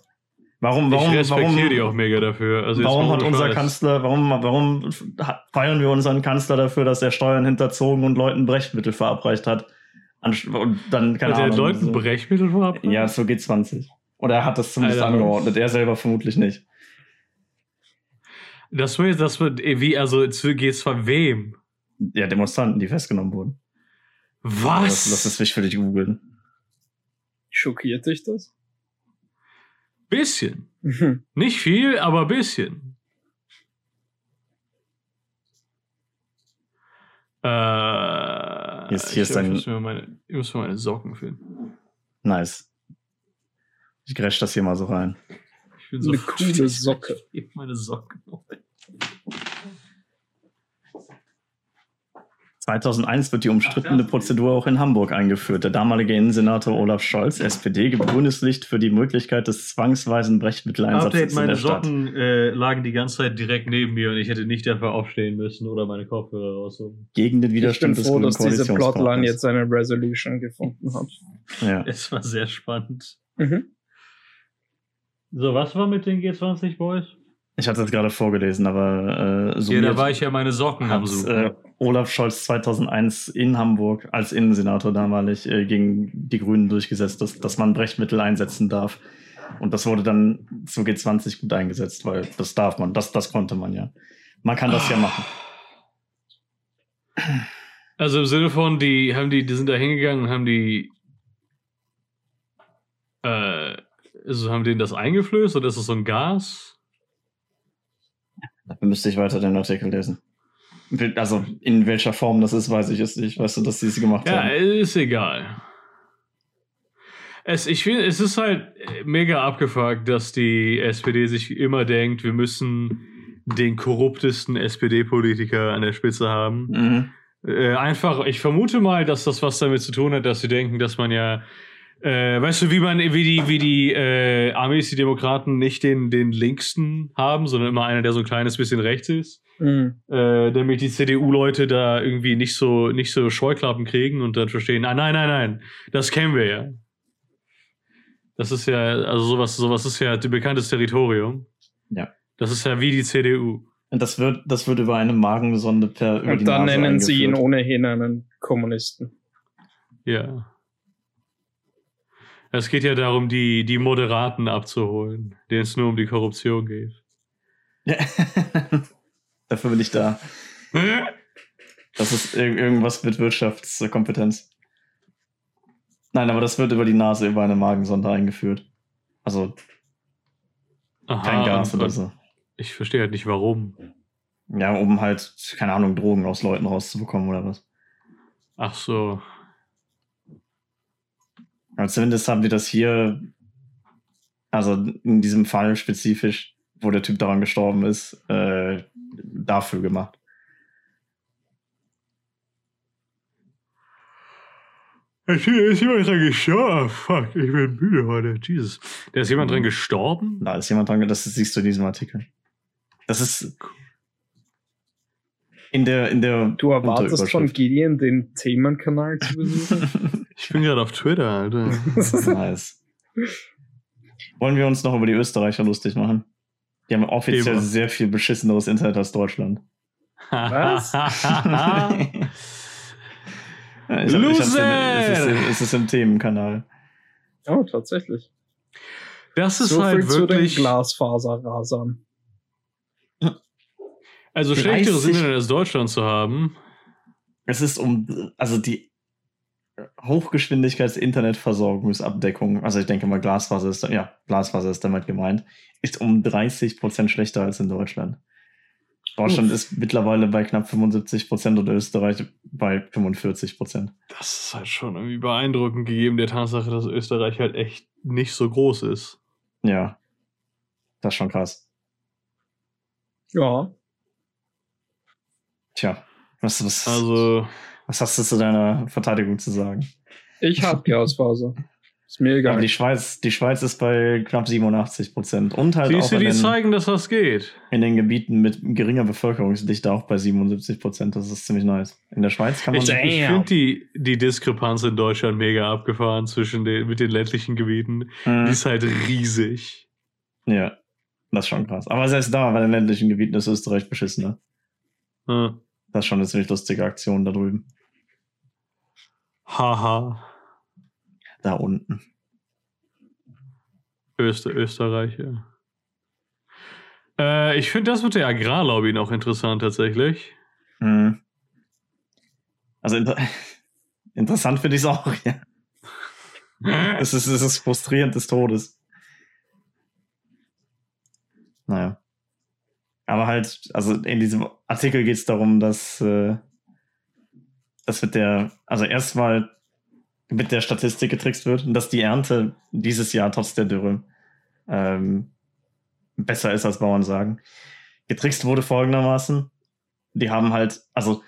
Warum, warum, ich respektiere warum, die auch mega dafür. Also warum hat unser Scheiß. Kanzler, warum, warum feiern wir unseren Kanzler dafür, dass er Steuern hinterzogen und Leuten Brechmittel verabreicht hat? Und dann, keine Hat Ahnung. Leuten so. Brechmittel vorab? Ja, so G20. Oder er hat das zumindest Alter. angeordnet. Er selber vermutlich nicht. Das wird, das wird, eh, wie, also zu geht zwar wem? Ja, Demonstranten, die festgenommen wurden. Was? Das, das ist wichtig für dich googeln. Schockiert dich das? Bisschen. Mhm. Nicht viel, aber bisschen. Äh, Hier ist- hier ich ist glaub, ich ein- muss mir meine, ich muss mir meine Socken finden. Nice. Ich grätsch das hier mal so rein. Ich bin so Eine coole Socke. Ich meine Socken. 2001 wird die umstrittene Prozedur auch in Hamburg eingeführt. Der damalige Innensenator Olaf Scholz, SPD, gibt grünes Licht für die Möglichkeit des zwangsweisen Brechmitteleinsatzes Update, in meine der Stadt. Socken äh, lagen die ganze Zeit direkt neben mir und ich hätte nicht dafür aufstehen müssen oder meine Kopfhörer rausholen. Gegen den Ich bin Widerstand des froh, grünen dass diese Plotline jetzt eine Resolution gefunden hat. Ja. Es war sehr spannend. Mhm. So, was war mit den G20 Boys? Ich hatte es gerade vorgelesen, aber äh, Ja, summiert da war ich ja meine Socken am Suchen. äh, Olaf Scholz 2001 in Hamburg als Innensenator damalig äh, gegen die Grünen durchgesetzt, dass, dass man Brechmittel einsetzen darf. Und das wurde dann zu G20 gut eingesetzt, weil das darf man, das, das konnte man ja. Man kann das ja machen. Also im Sinne von, die haben die, die sind da hingegangen und haben die äh, also haben denen das eingeflößt oder ist das so ein Gas? Dafür müsste ich weiter den Artikel lesen. Also in welcher Form das ist, weiß ich es nicht. Weißt du, dass sie es gemacht Ja, haben? ist egal. Es, ich finde, es ist halt mega abgefuckt, dass die SPD sich immer denkt, wir müssen den korruptesten SPD-Politiker an der Spitze haben. Mhm. Äh, einfach, ich vermute mal, dass das was damit zu tun hat, dass sie denken, dass man ja, äh, weißt du, wie man, wie die, wie die äh, Amis, die Demokraten nicht den, den linksten haben, sondern immer einer, der so ein kleines bisschen rechts ist, Mhm. äh, damit die CDU-Leute da irgendwie nicht so, nicht so Scheuklappen kriegen und dann verstehen, ah, nein, nein, nein, das kennen wir ja. Das ist ja, also sowas, sowas ist ja bekanntes Territorium. Ja. Das ist ja wie die CDU. Und das wird, das wird über eine Magensonde per über Und dann Nase nennen sie ihn ohnehin einen Kommunisten. Ja. Es geht ja darum, die, die Moderaten abzuholen, denen es nur um die Korruption geht. Ja. Dafür bin ich da. Das ist ir irgendwas mit Wirtschaftskompetenz. Nein, aber das wird über die Nase über eine Magensonde eingeführt. Also Aha, kein Gas oder so. Ich verstehe halt nicht, warum. Ja, um halt, keine Ahnung, Drogen aus Leuten rauszubekommen oder was. Ach so. Aber zumindest haben die das hier, also in diesem Fall spezifisch, wo der Typ daran gestorben ist, äh, dafür gemacht. Ist jemand dran gestorben? Fuck, ich bin müde heute. Jesus. Da ist jemand dran gestorben? Da ist jemand dran, das siehst du in diesem Artikel. Das ist in der, in der Du erwartest von. Gideon den Themenkanal zu besuchen? Ich bin gerade auf Twitter, Alter. nice. Wollen wir uns noch über die Österreicher lustig machen? Die haben offiziell Immer. sehr viel beschisseneres Internet als Deutschland. Was? Ich Loser! Es ist, im- es ist im Themenkanal. Oh, tatsächlich. Das ist so halt wirklich. Glasfaserrasern. Also schlechteres 30 Internet als Deutschland zu haben. Es ist um, also die Hochgeschwindigkeits-Internetversorgungsabdeckung, also ich denke mal Glasfaser ist, ja, Glasfaser ist damit gemeint, ist um 30 Prozent schlechter als in Deutschland. Deutschland Uff. ist mittlerweile bei knapp 75 Prozent und Österreich bei 45 Prozent. Das ist halt schon irgendwie beeindruckend gegeben, der Tatsache, dass Österreich halt echt nicht so groß ist. Ja. Das ist schon krass. Ja. Tja. Was, was, Also, was hast du zu deiner Verteidigung zu sagen? Ich hab Glasfaser. Ist mir Aber egal. die Schweiz, die Schweiz ist bei knapp 87 Prozent und halt siehst auch du, in die den, zeigen, dass das geht. in den Gebieten mit geringer Bevölkerungsdichte auch bei 77 Prozent. Das ist ziemlich nice. In der Schweiz kann man Ich, ich finde die, die Diskrepanz in Deutschland mega abgefahren zwischen den, mit den ländlichen Gebieten. Die Mhm. ist halt riesig. Ja, das ist schon krass. Aber selbst da, bei den ländlichen Gebieten ist Österreich beschissener. Hm. Das ist schon eine ziemlich lustige Aktion da drüben. Haha. Da unten. Öster Österreich, ja. Äh, ich finde das mit der Agrarlobby noch interessant tatsächlich. Mhm. Also inter interessant finde ich es auch, ja. Es ist, es ist frustrierend des Todes. Naja. Aber halt, also in diesem Artikel geht es darum, dass äh, das mit der, also erstmal mit der Statistik getrickst wird und dass die Ernte dieses Jahr trotz der Dürre ähm, besser ist, als Bauern sagen. Getrickst wurde folgendermaßen. Die haben halt, also,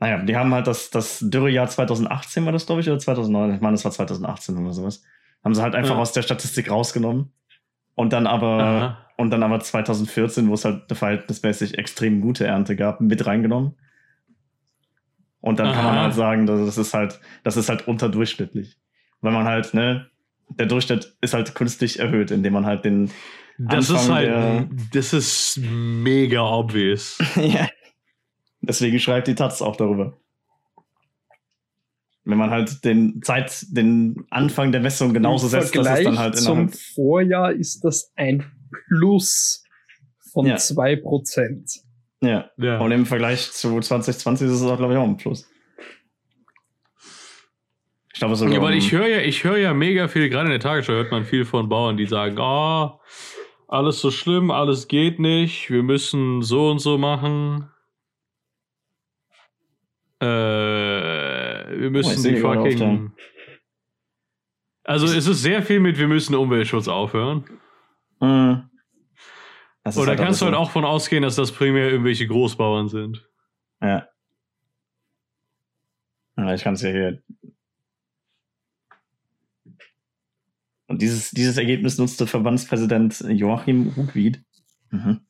naja, die haben halt das, das Dürrejahr 2018 war das, glaube ich, oder 2009? Ich meine, das war 2018 oder sowas. Haben sie halt einfach Ja. aus der Statistik rausgenommen. Und dann aber, Aha. und dann aber 2014, wo es halt eine verhältnismäßig extrem gute Ernte gab, mit reingenommen. Und dann kann man Aha. halt sagen, dass das ist halt, das ist halt unterdurchschnittlich. Weil man halt, ne, der Durchschnitt ist halt künstlich erhöht, indem man halt den, Das Anfang ist halt, der- das ist mega obvious. ja. Deswegen schreibt die Taz auch darüber. Wenn man halt den Zeit, den Anfang der Messung genauso Im setzt, dass es Vergleich dann halt zum. Vorjahr ist das ein Plus von Ja. 2%. Ja. Ja. Und im Vergleich zu 2020 ist es auch, glaube ich, auch ein Plus. Ich glaube, sogar. Ja, weil ich höre ja, ich höre ja mega viel, gerade in der Tagesschau hört man viel von Bauern, die sagen, oh, alles so schlimm, alles geht nicht, wir müssen so und so machen. Äh, wir müssen sehe die fucking. Also es ist sehr viel mit, wir müssen Umweltschutz aufhören. Mhm. Das Oder halt kannst du halt auch von ausgehen, dass das primär irgendwelche Großbauern sind. Ja. ja ich kann es ja hier. Und dieses, dieses Ergebnis nutzte Verbandspräsident Joachim Ruckwied mhm.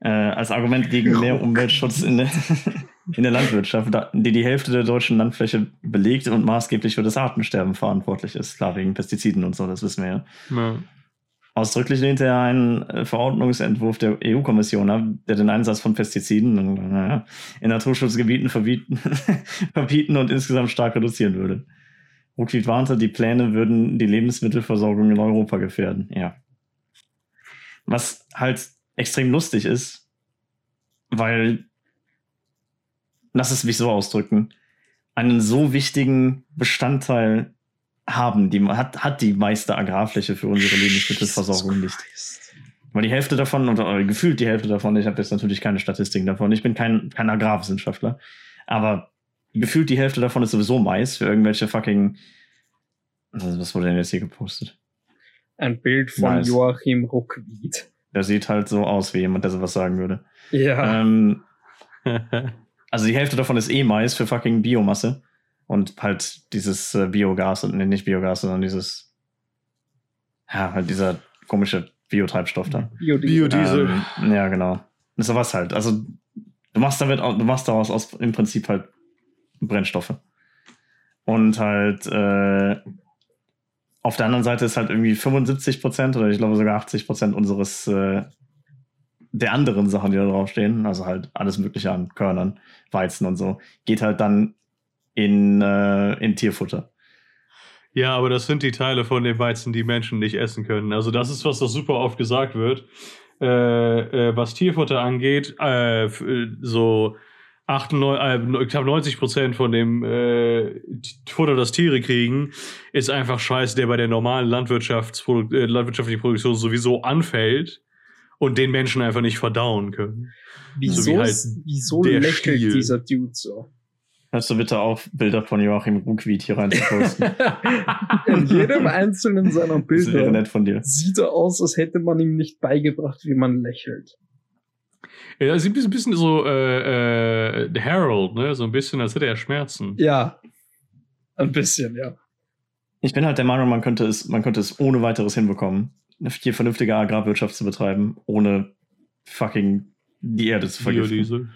äh, als Argument gegen mehr Umweltschutz in der, in der Landwirtschaft, die die Hälfte der deutschen Landfläche belegt und maßgeblich für das Artensterben verantwortlich ist. Klar, wegen Pestiziden und so, das wissen wir ja. Ja. Ausdrücklich lehnte er einen äh, Verordnungsentwurf der EU-Kommission ab, der den Einsatz von Pestiziden äh, in Naturschutzgebieten verbieten, verbieten und insgesamt stark reduzieren würde. Ruckwied warnte, die Pläne würden die Lebensmittelversorgung in Europa gefährden. Ja. Was halt extrem lustig ist, weil, lass es mich so ausdrücken, einen so wichtigen Bestandteil haben, die hat, hat die meiste Agrarfläche für unsere Lebensmittelversorgung nicht. Weil die Hälfte davon, oder, gefühlt die Hälfte davon, ich habe jetzt natürlich keine Statistiken davon, ich bin kein, kein Agrarwissenschaftler, aber gefühlt die Hälfte davon ist sowieso Mais für irgendwelche fucking. Was was wurde denn jetzt hier gepostet? Ein Bild von Nice. Joachim Ruckwied. Der sieht halt so aus wie jemand, der sowas sagen würde. Ja. Ähm, also die Hälfte davon ist eh Mais für fucking Biomasse. Und halt dieses äh, Biogas, und nee, nicht Biogas, sondern dieses. Ja, halt dieser komische Biotreibstoff da. Biodiesel. Ähm, ja, genau. Das ist sowas halt. Also, du machst damit, du machst daraus aus, im Prinzip halt Brennstoffe. Und halt, äh, auf der anderen Seite ist halt irgendwie 75 Prozent oder ich glaube sogar 80 Prozent unseres, äh, der anderen Sachen, die da draufstehen, also halt alles Mögliche an Körnern, Weizen und so, geht halt dann in, äh, in Tierfutter. Ja, aber das sind die Teile von dem Weizen, die Menschen nicht essen können. Also das ist was, das super oft gesagt wird. Äh, äh, was Tierfutter angeht, äh, äh, so 98, äh, ich glaube 90 Prozent von dem äh, Futter, das Tiere kriegen, ist einfach Scheiß, der bei der normalen Landwirtschaftsprodu äh, landwirtschaftlichen Produktion sowieso anfällt und den Menschen einfach nicht verdauen können. Wieso, So wie halt wieso der lächelt Stiel. dieser Dude so? Hörst du bitte auf, Bilder von Joachim Ruckwied hier reinzuposten? In jedem einzelnen seiner das ist irre Bilder nett von dir. sieht er aus, als hätte man ihm nicht beigebracht, wie man lächelt. Ja, sieht ein bisschen so äh, äh, Harold, ne? So ein bisschen, als hätte er Schmerzen. Ja. Ein bisschen, ja. Ich bin halt der Meinung, man könnte es, man könnte es ohne weiteres hinbekommen, eine hier vernünftige Agrarwirtschaft zu betreiben, ohne fucking die Erde zu vergiften. Biodiesel.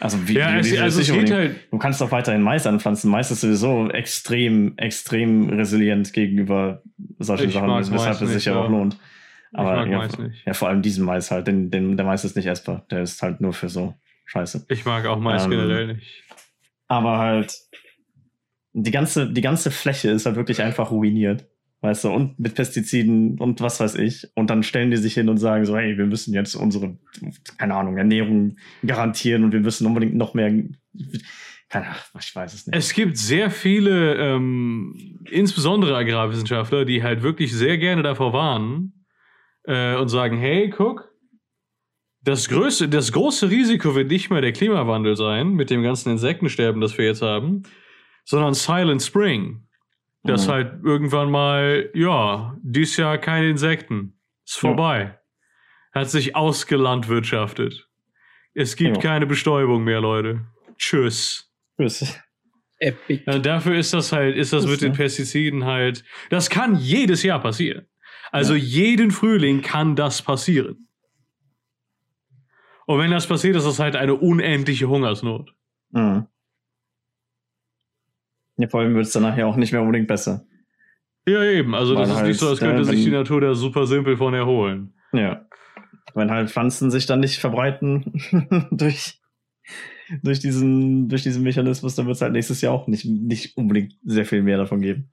Also wie Ja, es, Biodiesel also es geht halt. Du kannst doch weiterhin Mais anpflanzen. Mais ist sowieso extrem, extrem resilient gegenüber solchen Ich Sachen, weshalb es sich ja auch lohnt. Ich Aber mag ja, Mais nicht. ja, vor allem diesen Mais halt, den, den, der Mais ist nicht essbar. Der ist halt nur für so Scheiße. Ich mag auch Mais Ähm, generell nicht. Aber halt, die ganze, die ganze Fläche ist halt wirklich einfach ruiniert. Weißt du, und mit Pestiziden und was weiß ich. Und dann stellen die sich hin und sagen so, hey, wir müssen jetzt unsere, keine Ahnung, Ernährung garantieren und wir müssen unbedingt noch mehr, keine Ahnung, ich weiß es nicht. Es gibt sehr viele, ähm, insbesondere Agrarwissenschaftler, die halt wirklich sehr gerne davor warnen äh, und sagen, hey, guck, das größte, das große Risiko wird nicht mehr der Klimawandel sein, mit dem ganzen Insektensterben, das wir jetzt haben, sondern Silent Spring. Das Mhm. halt irgendwann mal, ja, dies Jahr keine Insekten. Ist Ja. vorbei. Hat sich ausgelandwirtschaftet. Es gibt Ja. keine Bestäubung mehr, Leute. Tschüss. Tschüss. Epic. Ja, dafür ist das halt, ist das Ist, mit den ne? Pestiziden halt. Das kann jedes Jahr passieren. Also jeden Frühling kann das passieren. Und wenn das passiert, ist das halt eine unendliche Hungersnot. Mhm. Ja, vor allem wird es dann nachher auch nicht mehr unbedingt besser. Ja, eben. Also das Weil ist halt, nicht so, als könnte äh, sich die Natur da super simpel von erholen. Ja. Wenn halt Pflanzen sich dann nicht verbreiten durch, durch, diesen, durch diesen Mechanismus, dann wird es halt nächstes Jahr auch nicht, nicht unbedingt sehr viel mehr davon geben.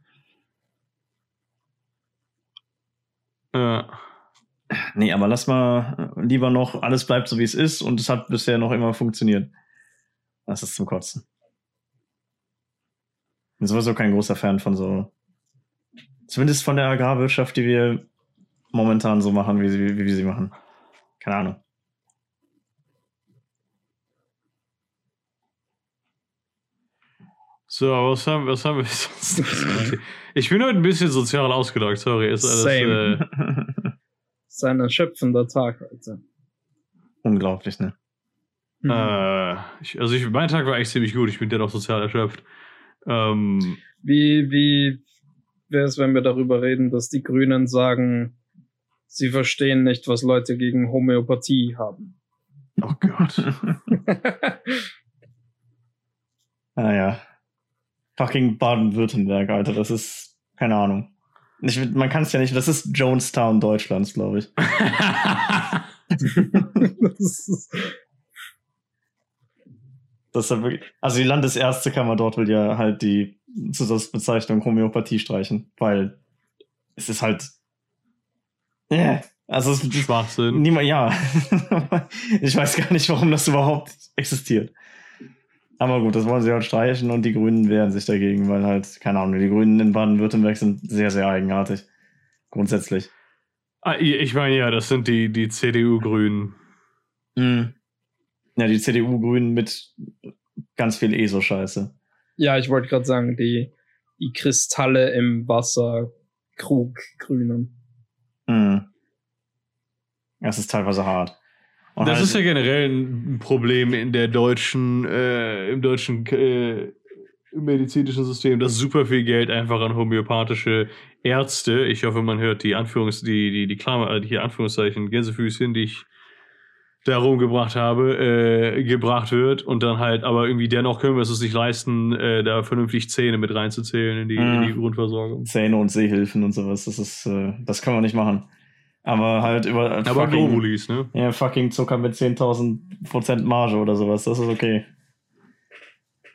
Ja. Nee, aber lass mal lieber noch, alles bleibt so wie es ist und es hat bisher noch immer funktioniert. Das ist zum Kotzen. Bin sowieso kein großer Fan von so, zumindest von der Agrarwirtschaft, die wir momentan so machen, wie sie, wie wir sie machen. Keine Ahnung. So, aber was haben, was haben wir sonst? noch? Ich bin heute ein bisschen sozial ausgelockt, sorry. Ist alles, Same. äh, Sein erschöpfender Tag heute. Unglaublich, ne? Mhm. äh, ich, also ich, mein Tag war echt ziemlich gut. Ich bin dennoch sozial erschöpft. Ähm, Wie, wie wäre es, wenn wir darüber reden, dass die Grünen sagen, sie verstehen nicht, was Leute gegen Homöopathie haben? oh Gott. Ah ja. Fucking Baden-Württemberg, Alter, das ist, keine Ahnung. Ich, man kann es ja nicht, das ist Jonestown Deutschlands, glaube ich. das ist, Das ist ja wirklich, also die Landesärztekammer dort will ja halt die Zusatzbezeichnung Homöopathie streichen, weil es ist halt, ja, also es ist Schwachsinn. niemand, ja, ich weiß gar nicht, warum das überhaupt existiert. Aber gut, das wollen sie halt streichen und die Grünen wehren sich dagegen, weil halt, keine Ahnung, die Grünen in Baden-Württemberg sind sehr, sehr eigenartig. Grundsätzlich. Ah, ich meine, ja, das sind die, die CDU-Grünen. Ja, die CDU-Grünen mit ganz viel ESO-Scheiße. ja, ich wollte gerade sagen, die, die Kristalle im Wasser, Krug, Grünen. Mhm. Das ist teilweise hart. Und Das halt- ist ja generell ein Problem in der deutschen, äh, im deutschen äh, medizinischen System, dass super viel Geld einfach an homöopathische Ärzte, ich hoffe, man hört die Anführungs, die, die, die Klammer, äh, hier Anführungszeichen, Gänsefüßchen, die ich da rumgebracht habe, äh, gebracht wird und dann halt, aber irgendwie dennoch können wir es uns nicht leisten, äh, da vernünftig Zähne mit reinzuzählen in die, in die Mhm. Grundversorgung. Zähne und Sehhilfen und sowas. Das ist, äh, das können wir nicht machen. Aber halt über Aber fucking, Globulis, ne? ja, fucking Zucker mit 10.000 Prozent Marge oder sowas. Das ist okay.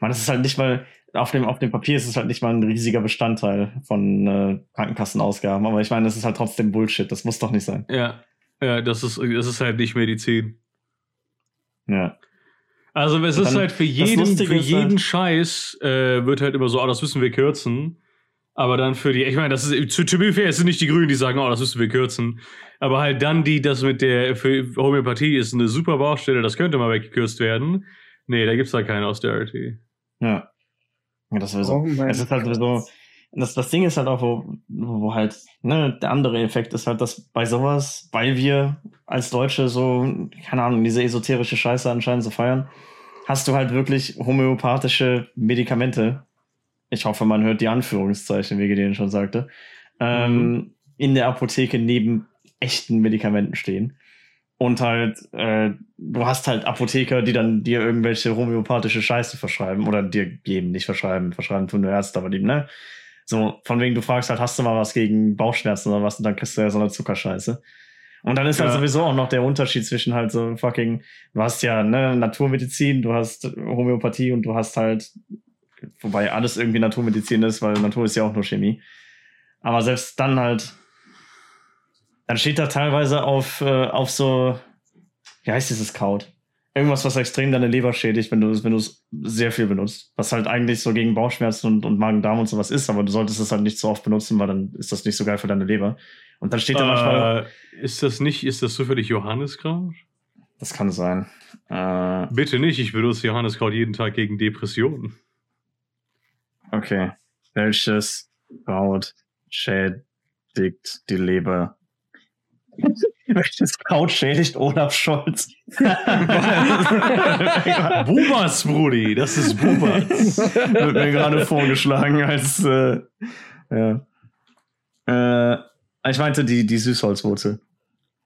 Man, das ist halt nicht mal, auf dem, auf dem Papier ist es halt nicht mal ein riesiger Bestandteil von äh, Krankenkassenausgaben. Aber ich meine, das ist halt trotzdem Bullshit. Das muss doch nicht sein. Ja. Ja, das ist, das ist halt nicht Medizin. Ja. Also es ist halt für jeden, für ist jeden halt- Scheiß äh, wird halt immer so, oh, das müssen wir kürzen. Aber dann für die, ich meine, das ist, zu, to be fair, es sind nicht die Grünen, die sagen, oh, das müssen wir kürzen. Aber halt dann die, das mit der, für Homöopathie ist eine super Baustelle, das könnte mal weggekürzt werden. Nee, da gibt's da keine Austerity. Ja. Ja, das sowieso. Oh mein Es ist halt so, das, das Ding ist halt auch, wo, wo halt, ne, der andere Effekt ist halt, dass bei sowas, weil wir als Deutsche so, keine Ahnung, diese esoterische Scheiße anscheinend so feiern, hast du halt wirklich homöopathische Medikamente. Ich hoffe, man hört die Anführungszeichen, wie Gideon schon sagte, ähm, in der Apotheke neben echten Medikamenten stehen. Und halt, äh, du hast halt Apotheker, die dann dir irgendwelche homöopathische Scheiße verschreiben oder dir geben, nicht verschreiben. Verschreiben tun nur Ärzte, aber die, ne? So, von wegen, du fragst halt, hast du mal was gegen Bauchschmerzen oder was und dann kriegst du ja so eine Zuckerscheiße. Und dann ist halt Ja. sowieso auch noch der Unterschied zwischen halt so fucking, du hast ja ne, Naturmedizin, du hast Homöopathie und du hast halt, wobei alles irgendwie Naturmedizin ist, weil Natur ist ja auch nur Chemie. Aber selbst dann halt, dann steht da teilweise auf, äh, auf so, wie heißt dieses Kraut? Irgendwas, was extrem deine Leber schädigt, wenn du es wenn du es sehr viel benutzt. Was halt eigentlich so gegen Bauchschmerzen und, und Magen-Darm und sowas ist, aber du solltest es halt nicht so oft benutzen, weil dann ist das nicht so geil für deine Leber. Und dann steht da manchmal, Äh, ist das nicht, ist das zufällig Johanniskraut? das kann sein. Äh, Bitte nicht, ich benutze Johanniskraut jeden Tag gegen Depressionen. okay. Welches Kraut schädigt die Leber? Welches Kraut schädigt Olaf Scholz? Bubas, Brudi, das ist Bubas. wird mir gerade vorgeschlagen als äh, ja. Äh, ich meinte die, die Süßholzwurzel,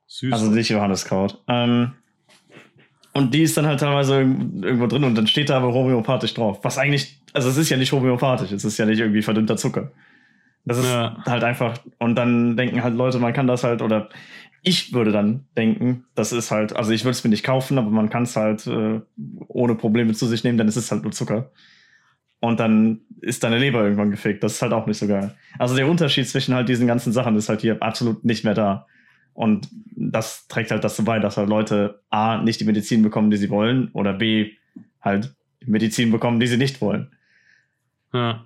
Süß. also nicht Johanneskraut. Ähm, und die ist dann halt teilweise irg- irgendwo drin und dann steht da aber homöopathisch drauf. Was eigentlich, also es ist ja nicht homöopathisch, es ist ja nicht irgendwie verdünnter Zucker. Das ist Ja. halt einfach, und dann denken halt Leute, man kann das halt, oder ich würde dann denken, das ist halt, also ich würde es mir nicht kaufen, aber man kann es halt äh, ohne Probleme zu sich nehmen, denn es ist halt nur Zucker. Und dann ist deine Leber irgendwann gefickt. Das ist halt auch nicht so geil. Also der Unterschied zwischen halt diesen ganzen Sachen ist halt hier absolut nicht mehr da. Und das trägt halt dazu bei, dass halt Leute A, nicht die Medizin bekommen, die sie wollen, oder B, halt Medizin bekommen, die sie nicht wollen. ja.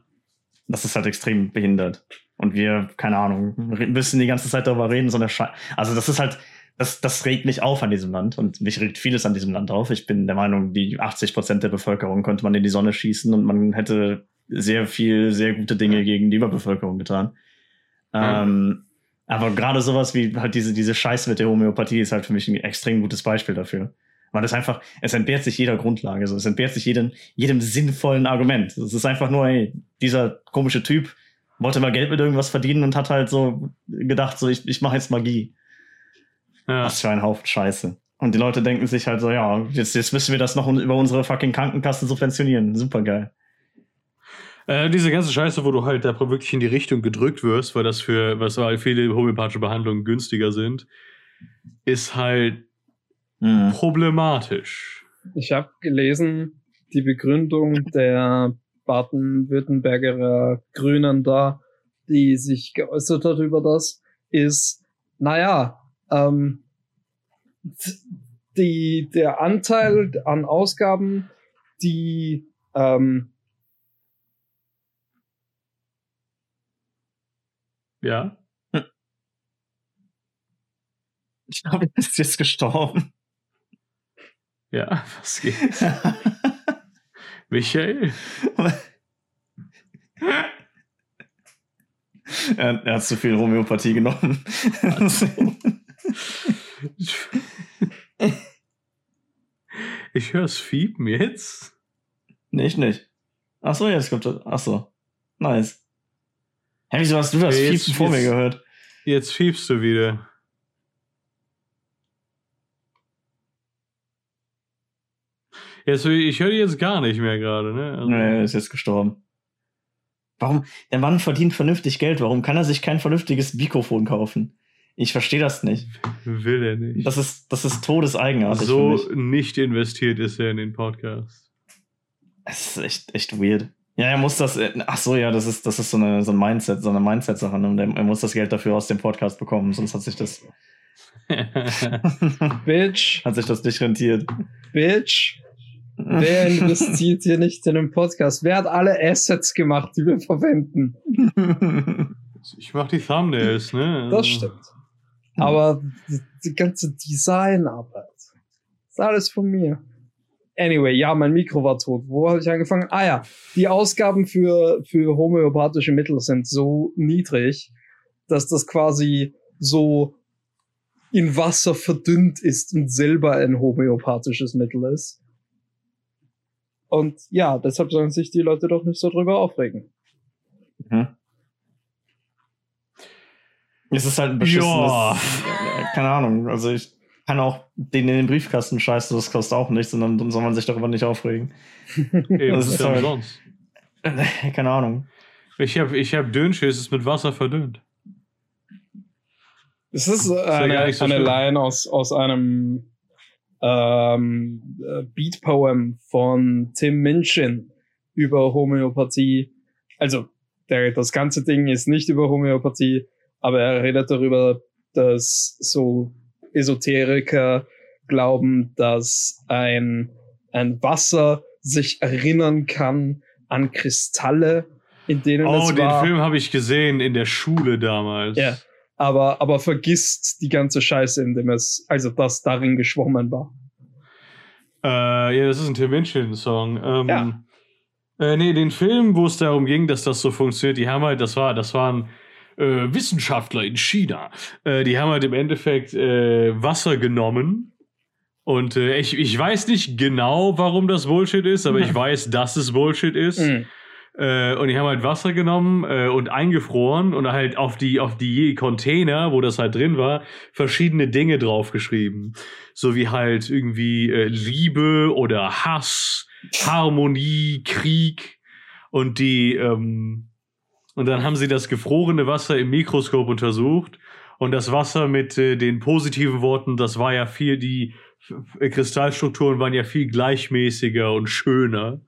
Das ist halt extrem behindert. Und wir, keine Ahnung, müssen die ganze Zeit darüber reden, so eine Scheiße. Also das ist halt, das, das regt mich auf an diesem Land und mich regt vieles an diesem Land auf. Ich bin der Meinung, die 80 Prozent der Bevölkerung könnte man in die Sonne schießen und man hätte sehr viel, sehr gute Dinge gegen die Überbevölkerung getan. Ja. Ähm, aber gerade sowas wie halt diese, diese Scheiße mit der Homöopathie ist halt für mich ein extrem gutes Beispiel dafür. Weil es einfach, es entbehrt sich jeder Grundlage, so, es entbehrt sich jedem, jedem sinnvollen Argument. Es ist einfach nur, ey, dieser komische Typ wollte mal Geld mit irgendwas verdienen und hat halt so gedacht, so, ich, ich mache jetzt Magie. ja. Was für ein Haufen Scheiße. Und die Leute denken sich halt so, ja, jetzt, jetzt müssen wir das noch über unsere fucking Krankenkassen subventionieren. Super geil. Äh, diese ganze Scheiße, wo du halt da wirklich in die Richtung gedrückt wirst, weil das für, was weil viele homöopathische Behandlungen günstiger sind, ist halt Mhm. problematisch. Ich habe gelesen, die Begründung der Baden-Württemberger Grünen da, die sich geäußert hat über das, ist, naja, ähm, die, der Anteil an Ausgaben, die ähm, Ja. Ich glaube, er ist jetzt gestorben. Ja, was geht? Michael? er, er hat zu viel Homöopathie genommen. Ich höre es fiepen jetzt. nee, ich nicht. Ach so, jetzt kommt das. Ach so. Nice. Hä, wieso hast du das Ja, jetzt- vor mir gehört? Jetzt fiebst du wieder. Jetzt, ich höre dich jetzt gar nicht mehr gerade, ne? Also, Nee, er ist jetzt gestorben. Warum? Der Mann verdient vernünftig Geld. Warum kann er sich kein vernünftiges Mikrofon kaufen? Ich verstehe das nicht. Will er nicht. Das ist, das ist todeseigenartig so für mich. nicht investiert ist er in den Podcast. Es ist echt, echt weird. Ja, er muss das. äh, Ach so, ja, das ist, das ist so eine, so ein Mindset, so eine Mindset-Sache. ne? Und Er, er muss das Geld dafür aus dem Podcast bekommen, sonst hat sich das, Bitch, hat sich das nicht rentiert. Bitch. Wer investiert hier nicht in den Podcast? Wer hat alle Assets gemacht, die wir verwenden? ich mach die Thumbnails, ne? Das stimmt. Aber die, die ganze Designarbeit ist alles von mir. Anyway, ja, mein Mikro war tot. Wo habe ich angefangen? Ah ja, die Ausgaben für, für homöopathische Mittel sind so niedrig, dass das quasi so in Wasser verdünnt ist und selber ein homöopathisches Mittel ist. Und ja, deshalb sollen sich die Leute doch nicht so drüber aufregen. Mhm. Es ist halt ein beschissenes, Ja. keine Ahnung, also ich kann auch den in den Briefkasten scheißen, das kostet auch nichts, und dann soll man sich darüber nicht aufregen. Eben, Das ist ist ja halt- umsonst. keine Ahnung. Ich habe ich hab Dünnschiss, ist mit Wasser verdünnt. Es ist ja eine, gar nicht so eine. Line aus, aus einem ähm, äh, Beat-Poem von Tim Minchin über Homöopathie. Also, der, das ganze Ding ist nicht über Homöopathie, aber er redet darüber, dass so Esoteriker glauben, dass ein, ein Wasser sich erinnern kann an Kristalle, in denen Oh, es den war. Film habe ich gesehen in der Schule damals. Ja. Aber, aber vergisst die ganze Scheiße, in dem es, also das darin geschwommen war. Äh, ja, das ist ein Tim Minchin-Song. Ähm, Ja. Äh, nee, den Film, wo es darum ging, dass das so funktioniert, die haben halt, das war, das waren äh, Wissenschaftler in China. Äh, die haben halt im Endeffekt äh, Wasser genommen. Und äh, ich, ich weiß nicht genau, warum das Bullshit ist, aber ich weiß, dass es Bullshit ist. Mhm. Äh, und die haben halt Wasser genommen äh, und eingefroren und halt auf die, auf die Container, wo das halt drin war, verschiedene Dinge draufgeschrieben. So wie halt irgendwie äh, Liebe oder Hass, Harmonie, Krieg. Und die, ähm, und dann haben sie das gefrorene Wasser im Mikroskop untersucht. Und das Wasser mit äh, den positiven Worten, das war ja viel, die äh, Kristallstrukturen waren ja viel gleichmäßiger und schöner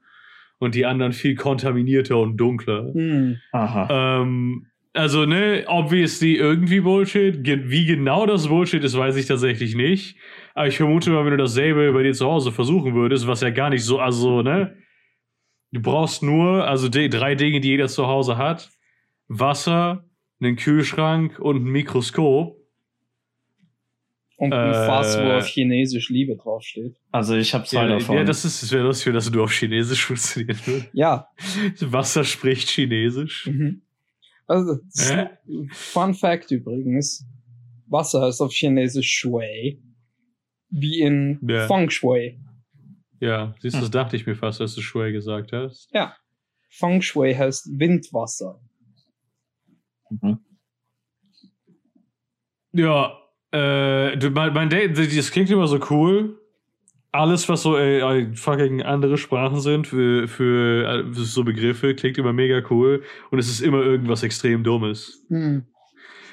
und die anderen viel kontaminierter und dunkler. Mhm. Aha. Ähm, also, ne, obviously irgendwie Bullshit. Ge wie genau das Bullshit ist, weiß ich tatsächlich nicht. Aber ich vermute mal, wenn du dasselbe bei dir zu Hause versuchen würdest, was ja gar nicht so, also, ne, du brauchst nur, also die drei Dinge, die jeder zu Hause hat: Wasser, einen Kühlschrank und ein Mikroskop. Und ein Äh, Fass, wo auf Chinesisch Liebe draufsteht. Also ich habe zwei Ja, davon. ja, das ist, das wäre lustig, dass du auf Chinesisch funktionieren würde. Ja. Wasser spricht Chinesisch. Mhm. Also, Hä? Fun Fact übrigens. Wasser heißt auf Chinesisch Shui. Wie in Ja. Feng Shui. Ja, siehst du, das Hm. dachte ich mir fast, dass du Shui gesagt hast. Ja. Feng Shui heißt Windwasser. Mhm. Ja, äh, du, mein, mein Date, das klingt immer so cool. Alles, was so äh, äh, fucking andere Sprachen sind für, für, äh, für so Begriffe, klingt immer mega cool. Und es ist immer irgendwas extrem Dummes. Hm.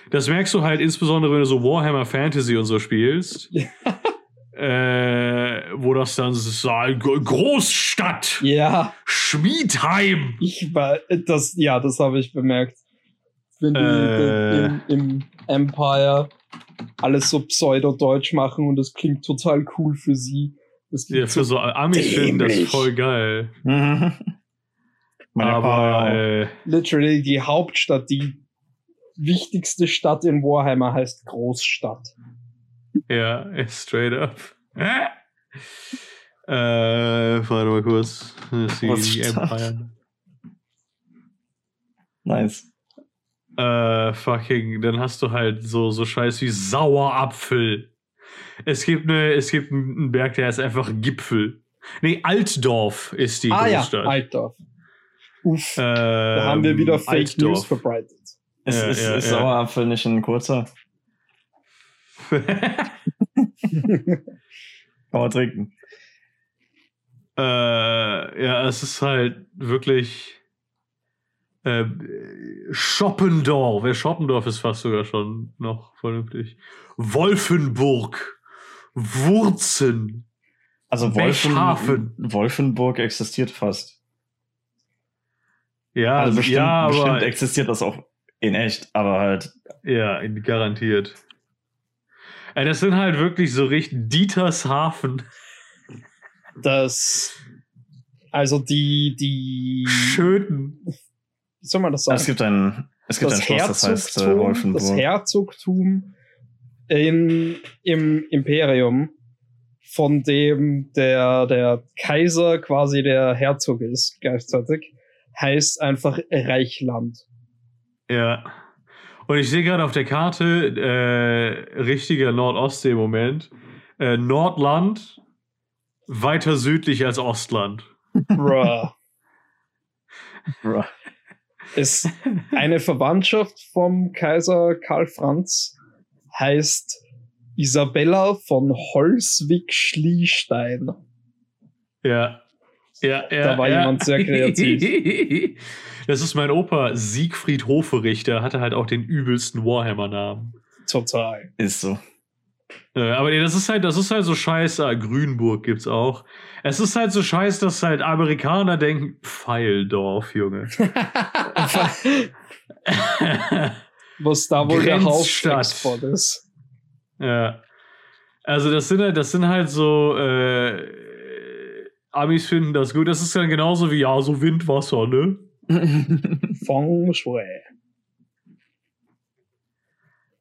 Das merkst du halt insbesondere, wenn du so Warhammer Fantasy und so spielst. äh, wo das dann so G- Großstadt, Ja, Schmiedheim. ich war, das, ja, das habe ich bemerkt. Wenn die Äh. im, im Empire alles so pseudo-deutsch machen und das klingt total cool für sie. Das Ja, für so Amis finden das voll geil. Mhm. Aber äh, literally die Hauptstadt, die wichtigste Stadt in Warhammer heißt Großstadt. Ja, straight up. äh, warte mal kurz. Das ist die? Empire. nice. Äh, fucking, dann hast du halt so, so Scheiß wie Sauerapfel. Es gibt ne, es gibt einen Berg, der heißt einfach Gipfel. Nee, Altdorf ist die ah ja, Großstadt. Altdorf. Uff, Ähm, da haben wir wieder Fake Altdorf. News verbreitet. Ist, Ja, ist, ja, ist ja. Sauerapfel nicht ein kurzer? Kann man trinken. Äh, ja, es ist halt wirklich äh, Schoppendorf. Wer Schoppendorf ist fast sogar schon noch vernünftig. Wolfenburg. Wurzen. Also Wolfen, Bechhafen. Wolfenburg existiert fast. Ja, also bestimmt, ja, bestimmt aber existiert das auch in echt, aber halt. ja, garantiert. Ey, das sind halt wirklich so richtig Dietershafen. Das, also die, die, Schöten. Wie soll man das sagen? Es gibt ein, es gibt ein das Schloss, das heißt äh, Herzogtum, das Wolfenburg. Herzogtum in, im Imperium, von dem der, der Kaiser quasi der Herzog ist, gleichzeitig, heißt einfach Reichland. Ja. Und ich sehe gerade auf der Karte, äh, richtiger Nordostsee-Moment, äh, Nordland weiter südlich als Ostland. Bruh. Bruh. Ist eine Verwandtschaft vom Kaiser Karl Franz, heißt Isabella von Holswig-Schliestein. Ja. Ja, ja. Da war ja. jemand sehr kreativ. Das ist mein Opa Siegfried Hoferich, der hatte halt auch den übelsten Warhammer-Namen. Total. Ist so. Äh, aber nee, das ist halt, das ist halt so scheiße. Ah, Grünburg gibt's auch. Es ist halt so scheiße, dass halt Amerikaner denken, Pfeildorf, Junge. Was da wohl der. Hauptexport ist. ja. Also das sind halt, das sind halt so, äh, Amis finden das gut. Das ist dann genauso wie, ja, so Windwasser, ne? Feng Shui.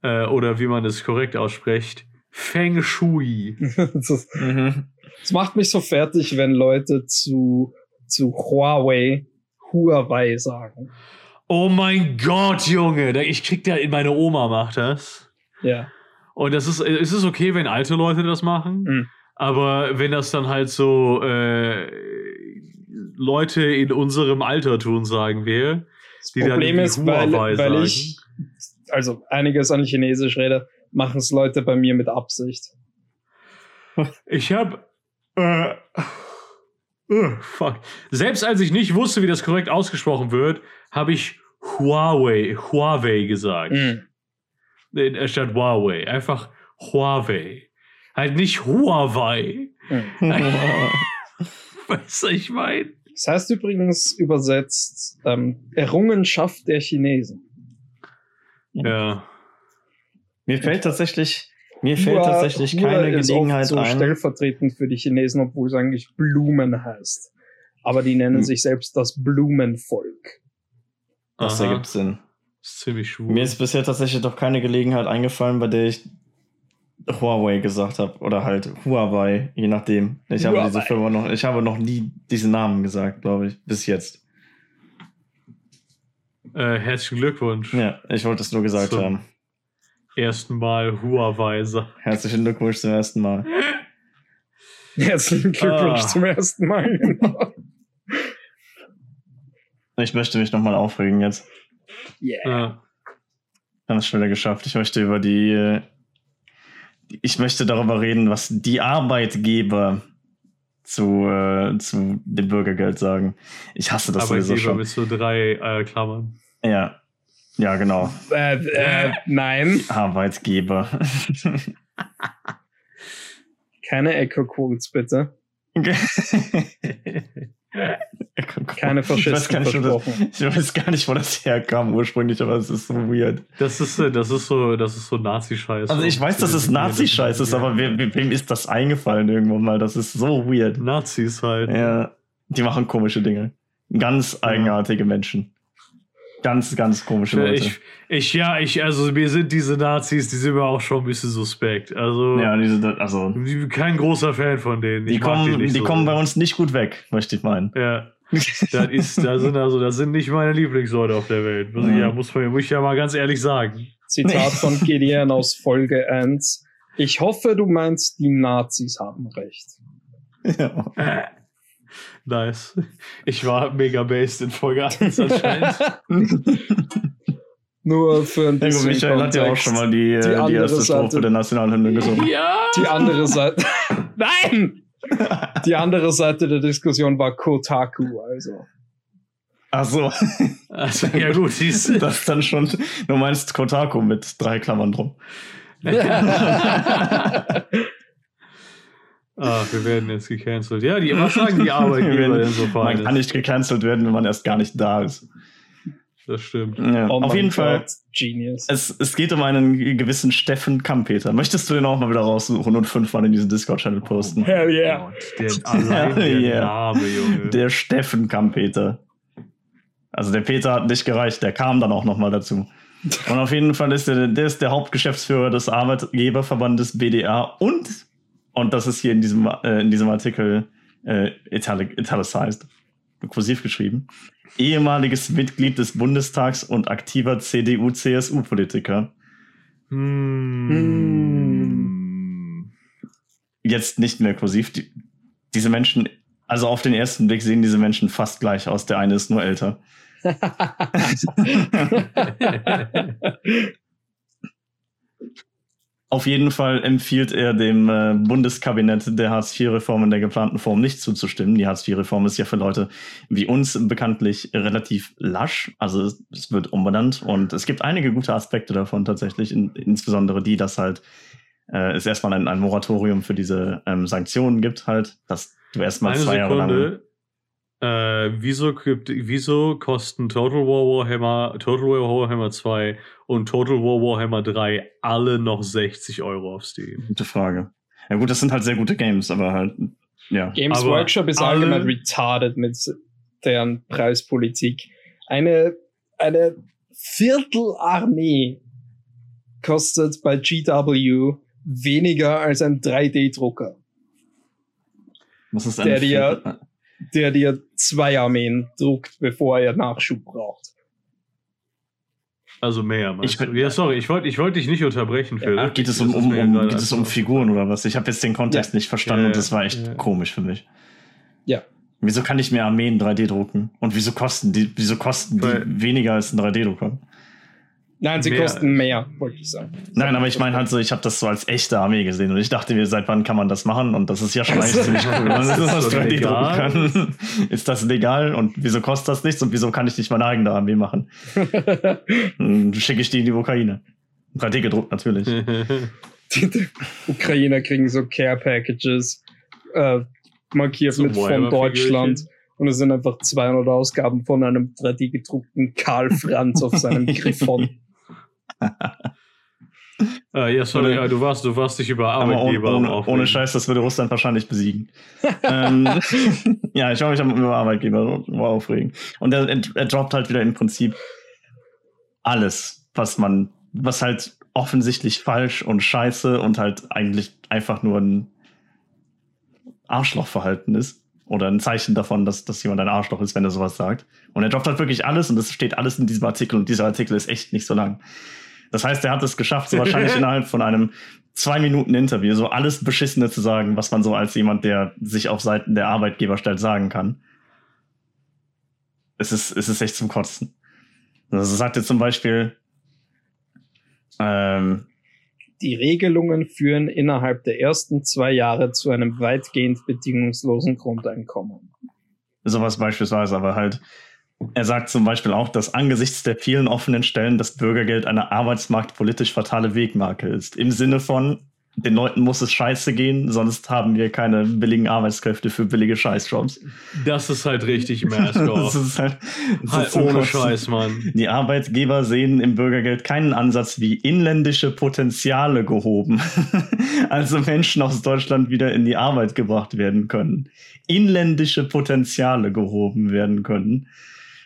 Äh, oder wie man das korrekt ausspricht. Feng Shui. Das, Mhm. das macht mich so fertig, wenn Leute zu, zu Huawei Huawei sagen. Oh mein Gott, Junge. Ich krieg da, meine Oma macht das. Ja. Und das ist, es ist okay, wenn alte Leute das machen. Mhm. Aber wenn das dann halt so äh, Leute in unserem Alter tun, sagen wir, Das die dann Problem ist, weil, Huawei weil sagen. ich, also einiges an Chinesisch rede, machen es Leute bei mir mit Absicht. Ich hab. Äh, äh, fuck. Selbst als ich nicht wusste, wie das korrekt ausgesprochen wird, habe ich Huawei, Huawei gesagt. Nee, Statt Huawei. Einfach Huawei. Halt nicht Huawei. Mhm. Weißt du, ich mein? Das heißt übrigens übersetzt ähm, Errungenschaft der Chinesen. Ja. Mir fällt tatsächlich, mir fällt Hua- tatsächlich Hua keine ist Gelegenheit oft so ein. stellvertretend für die Chinesen, obwohl es eigentlich Blumen heißt. Aber die nennen Hm. sich selbst das Blumenvolk. Das Aha. ergibt Sinn. Ist ziemlich schwul. Mir ist bisher tatsächlich doch keine Gelegenheit eingefallen, bei der ich Huawei gesagt habe. Oder halt Huawei, je nachdem. Ich habe diese Firma noch, ich habe noch nie diesen Namen gesagt, glaube ich, bis jetzt. äh, herzlichen Glückwunsch. Ja, ich wollte es nur gesagt So. haben. Ersten Mal Huawei. Herzlichen Glückwunsch zum ersten Mal. Herzlichen Glückwunsch Ah. zum ersten Mal. Genau. Ich möchte mich nochmal aufregen jetzt. yeah. Ja. Ganz schneller geschafft. Ich möchte über die, ich möchte darüber reden, was die Arbeitgeber zu, äh, zu dem Bürgergeld sagen. Ich hasse das sowieso Arbeitgeber schon. mit so drei äh, Klammern. Ja, ja, genau. Äh, äh, nein, Arbeitgeber. keine Echo-Quotes bitte. Keine ich Faschisten nicht, wo das, versprochen. ich weiß gar nicht, wo das herkam ursprünglich, aber es ist so weird. Das ist, äh, das ist so, das ist so Nazi-Scheiß. Also ich weiß, dass es Nazi-Scheiß ist, aber we we wem ist das eingefallen irgendwann mal? Das ist so weird. Nazis halt. Ja, die machen komische Dinge. Ganz eigenartige Menschen. Ganz, ganz komische Leute. Ich, ich, ja, ich, also mir sind diese Nazis, die sind mir auch schon ein bisschen suspekt. Also, ja, diese, also, ich bin kein großer Fan von denen. die kommen, nicht die so kommen bei uns nicht gut weg, möchte ich meinen. Ja, das ist, das sind also, das sind nicht meine Lieblingsleute auf der Welt. Muss ich, Mhm. ja, muss, man, muss ich ja mal ganz ehrlich sagen. Zitat von Gideon aus Folge 1. Ich hoffe, du meinst, die Nazis haben recht. Ja. Äh, Nice. Ich war mega based in Folge 1 anscheinend. Nur für ein bisschen Michael hat ja auch Kontext. schon mal die, Die die, andere erste Strophe Seite. der Nationalhymne gesungen. ja! Die andere Seite. Nein! Die andere Seite der Diskussion war Kotaku, also. Ach so, Also, ja gut, siehst du. das ist dann schon, du meinst Kotaku mit drei Klammern drum. Ah, wir werden jetzt gecancelt. Ja, die was sagen die Arbeitgeber denn so Man kann nicht gecancelt werden, wenn man erst gar nicht da ist. Das stimmt. Ja, Oh auf jeden Fall. Genius. Es, es geht um einen gewissen Steffen Kampeter. Möchtest du den auch mal wieder raussuchen und fünfmal in diesen Discord-Channel posten? Hell yeah. Gott, der, allein der Yeah. Name, Junge. Der Steffen Kampeter. Also der Peter hat nicht gereicht, der kam dann auch nochmal dazu. Und auf jeden Fall ist der, der ist der Hauptgeschäftsführer des Arbeitgeberverbandes BDA und, und das ist hier in diesem, äh, in diesem Artikel äh, italic, italicized, kursiv geschrieben, ehemaliges Mitglied des Bundestags und aktiver CDU-CSU-Politiker. Hm. Jetzt nicht mehr kursiv. Die, diese Menschen, also auf den ersten Blick sehen diese Menschen fast gleich aus. Der eine ist nur älter. Auf jeden Fall empfiehlt er dem äh, Bundeskabinett der Hartz-IV-Reform in der geplanten Form nicht zuzustimmen. Die Hartz-IV-Reform ist ja für Leute wie uns bekanntlich relativ lasch. Also es, es wird umbenannt und es gibt einige gute Aspekte davon tatsächlich, in, insbesondere die, dass halt äh, es erstmal ein, ein Moratorium für diese ähm, Sanktionen gibt, halt, dass du erstmal Eine zwei Jahre lang. Äh, wieso, gibt- wieso kosten Total War Warhammer, Total War Warhammer 2 und Total War Warhammer 3 alle noch 60 Euro auf Steam? Gute Frage. Ja gut, das sind halt sehr gute Games, aber halt, ja. Games Aber Workshop ist allgemein retarded mit deren Preispolitik. Eine, eine Viertelarmee kostet bei GW weniger als ein 3D-Drucker, Was ist Der eine dir- Viertel- der dir zwei Armeen druckt, bevor er Nachschub braucht. Also mehr, Ich- du? Ja, sorry, ich wollte ich wollt dich nicht unterbrechen, Phil. Ach, geht es um, um, ja um, geht es um Figuren oder was? Ich habe jetzt den Kontext nicht verstanden Ja, und das war echt ja. komisch für mich. Ja. Wieso kann ich mir Armeen 3D drucken? Und wieso kosten die, wieso kosten die weniger als ein 3D-Drucker? Nein, sie Mehr. kosten mehr, wollte ich sagen. Nein, aber ich meine halt so, ich habe das so als echte Armee gesehen und ich dachte mir, seit wann kann man das machen? Und das ist ja schon eigentlich ziemlich cool. man Ist das das so 3D legal? kann. Ist das legal? Und wieso kostet das nichts? Und wieso kann ich nicht meine eigene Armee machen? Dann schicke ich die in die Ukraine. 3D gedruckt natürlich. Die, Ukrainer kriegen so Care Packages äh, markiert So mit von. Deutschland. Und es sind einfach 200 Ausgaben von einem 3D gedruckten Karl Franz auf seinem Griffon. Äh, ja, sorry, äh, du warst, du warst dich über ohne, Arbeitgeber ohne, Aufregen. ohne Scheiß, das würde Russland wahrscheinlich besiegen. ähm, ja, ich war mich über Arbeitgeber aufregen. Und er, er, er droppt halt wieder im Prinzip alles, was man, was halt offensichtlich falsch und scheiße und halt eigentlich einfach nur ein Arschlochverhalten ist. Oder ein Zeichen davon, dass, dass jemand ein Arschloch ist, wenn er sowas sagt. Und er droppt halt wirklich alles und das steht alles in diesem Artikel und dieser Artikel ist echt nicht so lang. Das heißt, er hat es geschafft, so wahrscheinlich innerhalb von einem zwei Minuten Interview so alles Beschissene zu sagen, was man so als jemand, der sich auf Seiten der Arbeitgeber stellt, sagen kann. Es ist, es ist echt zum Kotzen. Also sagt er zum Beispiel, ähm, Die Regelungen führen innerhalb der ersten zwei Jahre zu einem weitgehend bedingungslosen Grundeinkommen. sowas beispielsweise, aber halt, er sagt zum Beispiel auch, dass angesichts der vielen offenen Stellen das Bürgergeld eine arbeitsmarktpolitisch fatale Wegmarke ist. Im Sinne von, den Leuten muss es scheiße gehen, sonst haben wir keine billigen Arbeitskräfte für billige Scheißjobs. Das ist halt richtig Mask Das ist halt, das Halt ist ohne Kotzen. Scheiß, Mann. Die Arbeitgeber sehen im Bürgergeld keinen Ansatz, wie inländische Potenziale gehoben. also Menschen aus Deutschland wieder in die Arbeit gebracht werden können. Inländische Potenziale gehoben werden können.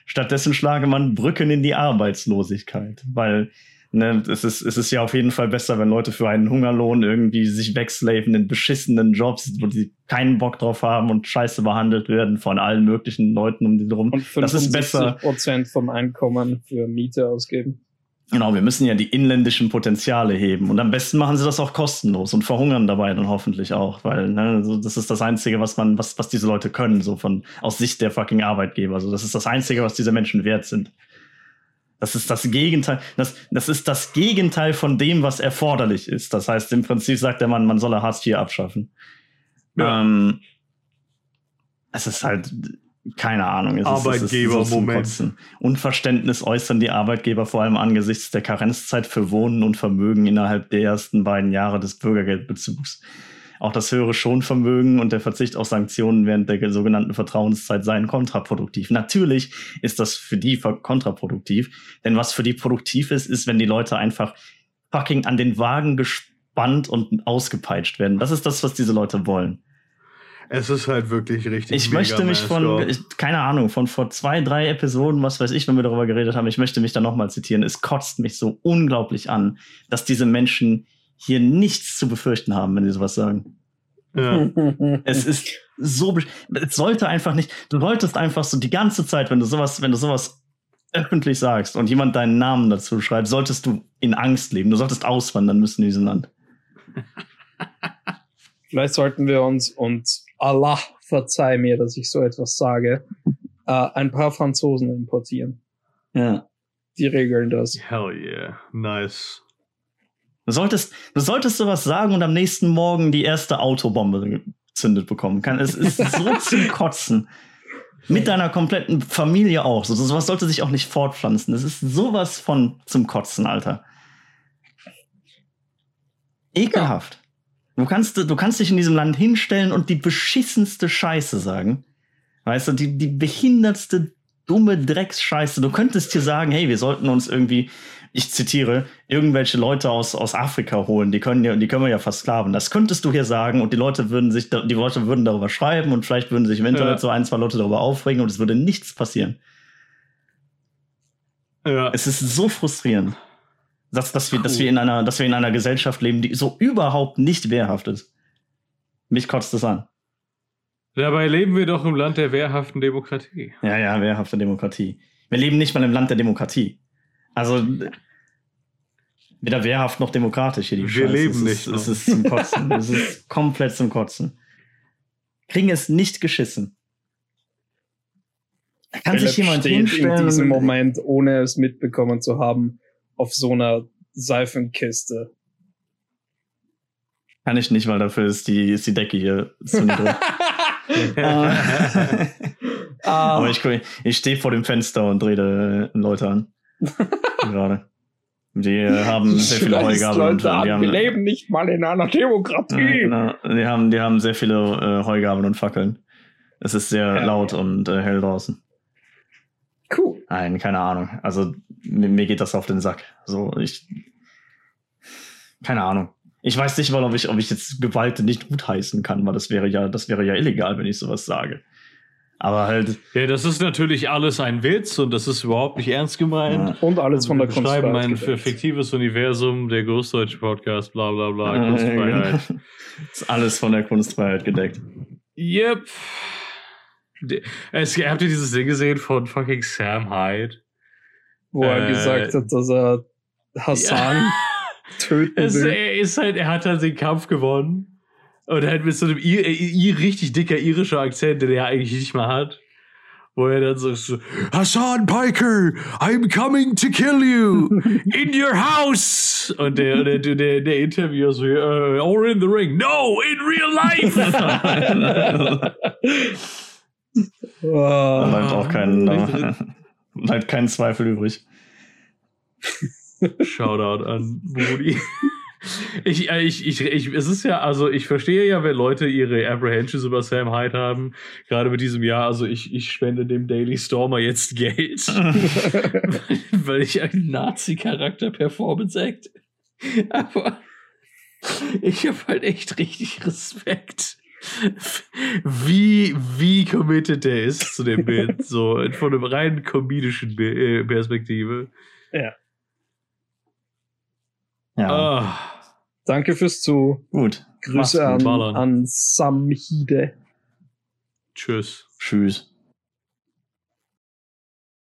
Stattdessen schlage man Brücken in die Arbeitslosigkeit, weil ne, es, ist, es ist ja auf jeden Fall besser, wenn Leute für einen Hungerlohn irgendwie sich wegslaven in beschissenen Jobs, wo sie keinen Bock drauf haben und scheiße behandelt werden von allen möglichen Leuten um die drum. Und Das ist besser. 75% vom Einkommen für Miete ausgeben. Genau, wir müssen ja die inländischen Potenziale heben. Und am besten machen sie das auch kostenlos und verhungern dabei dann hoffentlich auch, weil ne, so, das ist das Einzige, was man, was, was diese Leute können, so von aus Sicht der fucking Arbeitgeber. So, das ist das Einzige, was diese Menschen wert sind. Das ist das Gegenteil, das, das ist das Gegenteil von dem, was erforderlich ist. Das heißt, im Prinzip sagt der Mann, man solle Hartz IV abschaffen. Ja. Ähm, es ist halt, keine Ahnung. Es ist- so Arbeitgeber-Moment. Kotzen. Unverständnis äußern die Arbeitgeber vor allem angesichts der Karenzzeit für Wohnen und Vermögen innerhalb der ersten beiden Jahre des Bürgergeldbezugs. auch das höhere Schonvermögen und der Verzicht auf Sanktionen während der sogenannten Vertrauenszeit seien kontraproduktiv. Natürlich ist das für die kontraproduktiv, denn was für die produktiv ist, ist, wenn die Leute einfach fucking an den Wagen gespannt und ausgepeitscht werden. Das ist das, was diese Leute wollen. Es ist halt wirklich richtig. Ich möchte mich von, ich, keine Ahnung, von vor zwei, drei Episoden, was weiß ich, wenn wir darüber geredet haben, ich möchte mich da nochmal zitieren. Es kotzt mich so unglaublich an, dass diese Menschen hier nichts zu befürchten haben, wenn sie sowas sagen. Ja. es ist so, es sollte einfach nicht, du solltest einfach so die ganze Zeit, wenn du sowas, wenn du sowas öffentlich sagst und jemand deinen Namen dazu schreibt, solltest du in Angst leben. Du solltest auswandern müssen in diesem Land. Vielleicht sollten wir uns, und Allah verzeih mir, dass ich so etwas sage, äh, ein paar Franzosen importieren. Ja. Die regeln das. Hell yeah. Nice. Du solltest, du solltest sowas sagen und am nächsten Morgen die erste Autobombe gezündet bekommen. es ist so zum Kotzen. Mit deiner kompletten Familie auch. So, sowas sollte sich auch nicht fortpflanzen. Das ist sowas von zum Kotzen, Alter. Ekelhaft. Du kannst, du kannst dich in diesem Land hinstellen und die beschissenste Scheiße sagen. Weißt du, die, die behindertste, dumme Drecksscheiße. Du könntest hier sagen, hey, wir sollten uns irgendwie, ich zitiere, irgendwelche Leute aus, aus Afrika holen, die können ja, die können wir ja versklaven. Das könntest du hier sagen und die Leute würden sich, die Leute würden darüber schreiben und vielleicht würden sich im Internet ja. so ein, zwei Leute darüber aufregen und es würde nichts passieren. Ja. Es ist so frustrierend dass, dass, wir, cool. dass, wir in einer, dass wir in einer Gesellschaft leben, die so überhaupt nicht wehrhaft ist. Mich kotzt das an. Dabei leben wir doch im Land der wehrhaften Demokratie. Ja, ja, wehrhafte Demokratie. Wir leben nicht mal im Land der Demokratie. Also weder wehrhaft noch demokratisch hier die Wir Scheiße. leben es nicht. Ist, es ist zum Kotzen. es ist komplett zum Kotzen. Kriegen es nicht geschissen. Da kann Philipp sich jemand hinstellen in diesem Moment, ohne es mitbekommen zu haben, auf so einer Seifenkiste. Kann ich nicht, weil dafür ist die, ist die Decke hier zu niedrig. ah. Aber ich, ich stehe vor dem Fenster und drehe Leute an. Gerade. Die haben sehr viele Heugabeln. Und, an. die haben, Wir leben nicht mal in einer Demokratie. Na, die, haben, die haben sehr viele äh, Heugabeln und Fackeln. Es ist sehr ja, laut ja. und äh, hell draußen. Cool. Nein, keine Ahnung. Also mir, mir geht das auf den Sack. So, ich. Keine Ahnung. Ich weiß nicht mal, ob ich, ob ich jetzt Gewalt nicht gutheißen kann, weil das wäre ja, das wäre ja illegal, wenn ich sowas sage. Aber halt. Ja, das ist natürlich alles ein Witz und das ist überhaupt nicht ernst gemeint. Ja. Und alles von der Kunst. Wir schreiben ein fiktives Universum, der großdeutsche Podcast, bla bla bla, Kunstfreiheit. ist alles von der Kunstfreiheit gedeckt. Yep. Es, habt ihr dieses Ding gesehen von fucking Sam Hyde? Wo äh, er gesagt hat, dass er Hassan ja. töten will. Es, er, ist halt, er hat halt den Kampf gewonnen. Und halt mit so einem I I richtig dicker irischer Akzent, den er eigentlich nicht mal hat. Wo er dann so, so Hassan Piker, I'm coming to kill you in your house. Und der, der, der, der Interviewer so, uh, or in the ring. No, in real life. Oh, bleibt auch kein, äh, bleibt kein Zweifel übrig. Shoutout an Moody. Ich, äh, ich, ich, ich, es ist ja, also ich verstehe ja, wenn Leute ihre Apprehensions über Sam Hyde haben, gerade mit diesem Jahr, also ich, ich spende dem Daily Stormer jetzt Geld, weil ich einen Nazi-Charakter Performance Act. Aber ich habe halt echt richtig Respekt wie, wie committed der ist zu dem Bild, so von einem rein komedischen äh, Perspektive. Ja. Ja. Oh. Danke fürs Zu. Gut. Grüße an, an Samhide. Tschüss. Tschüss.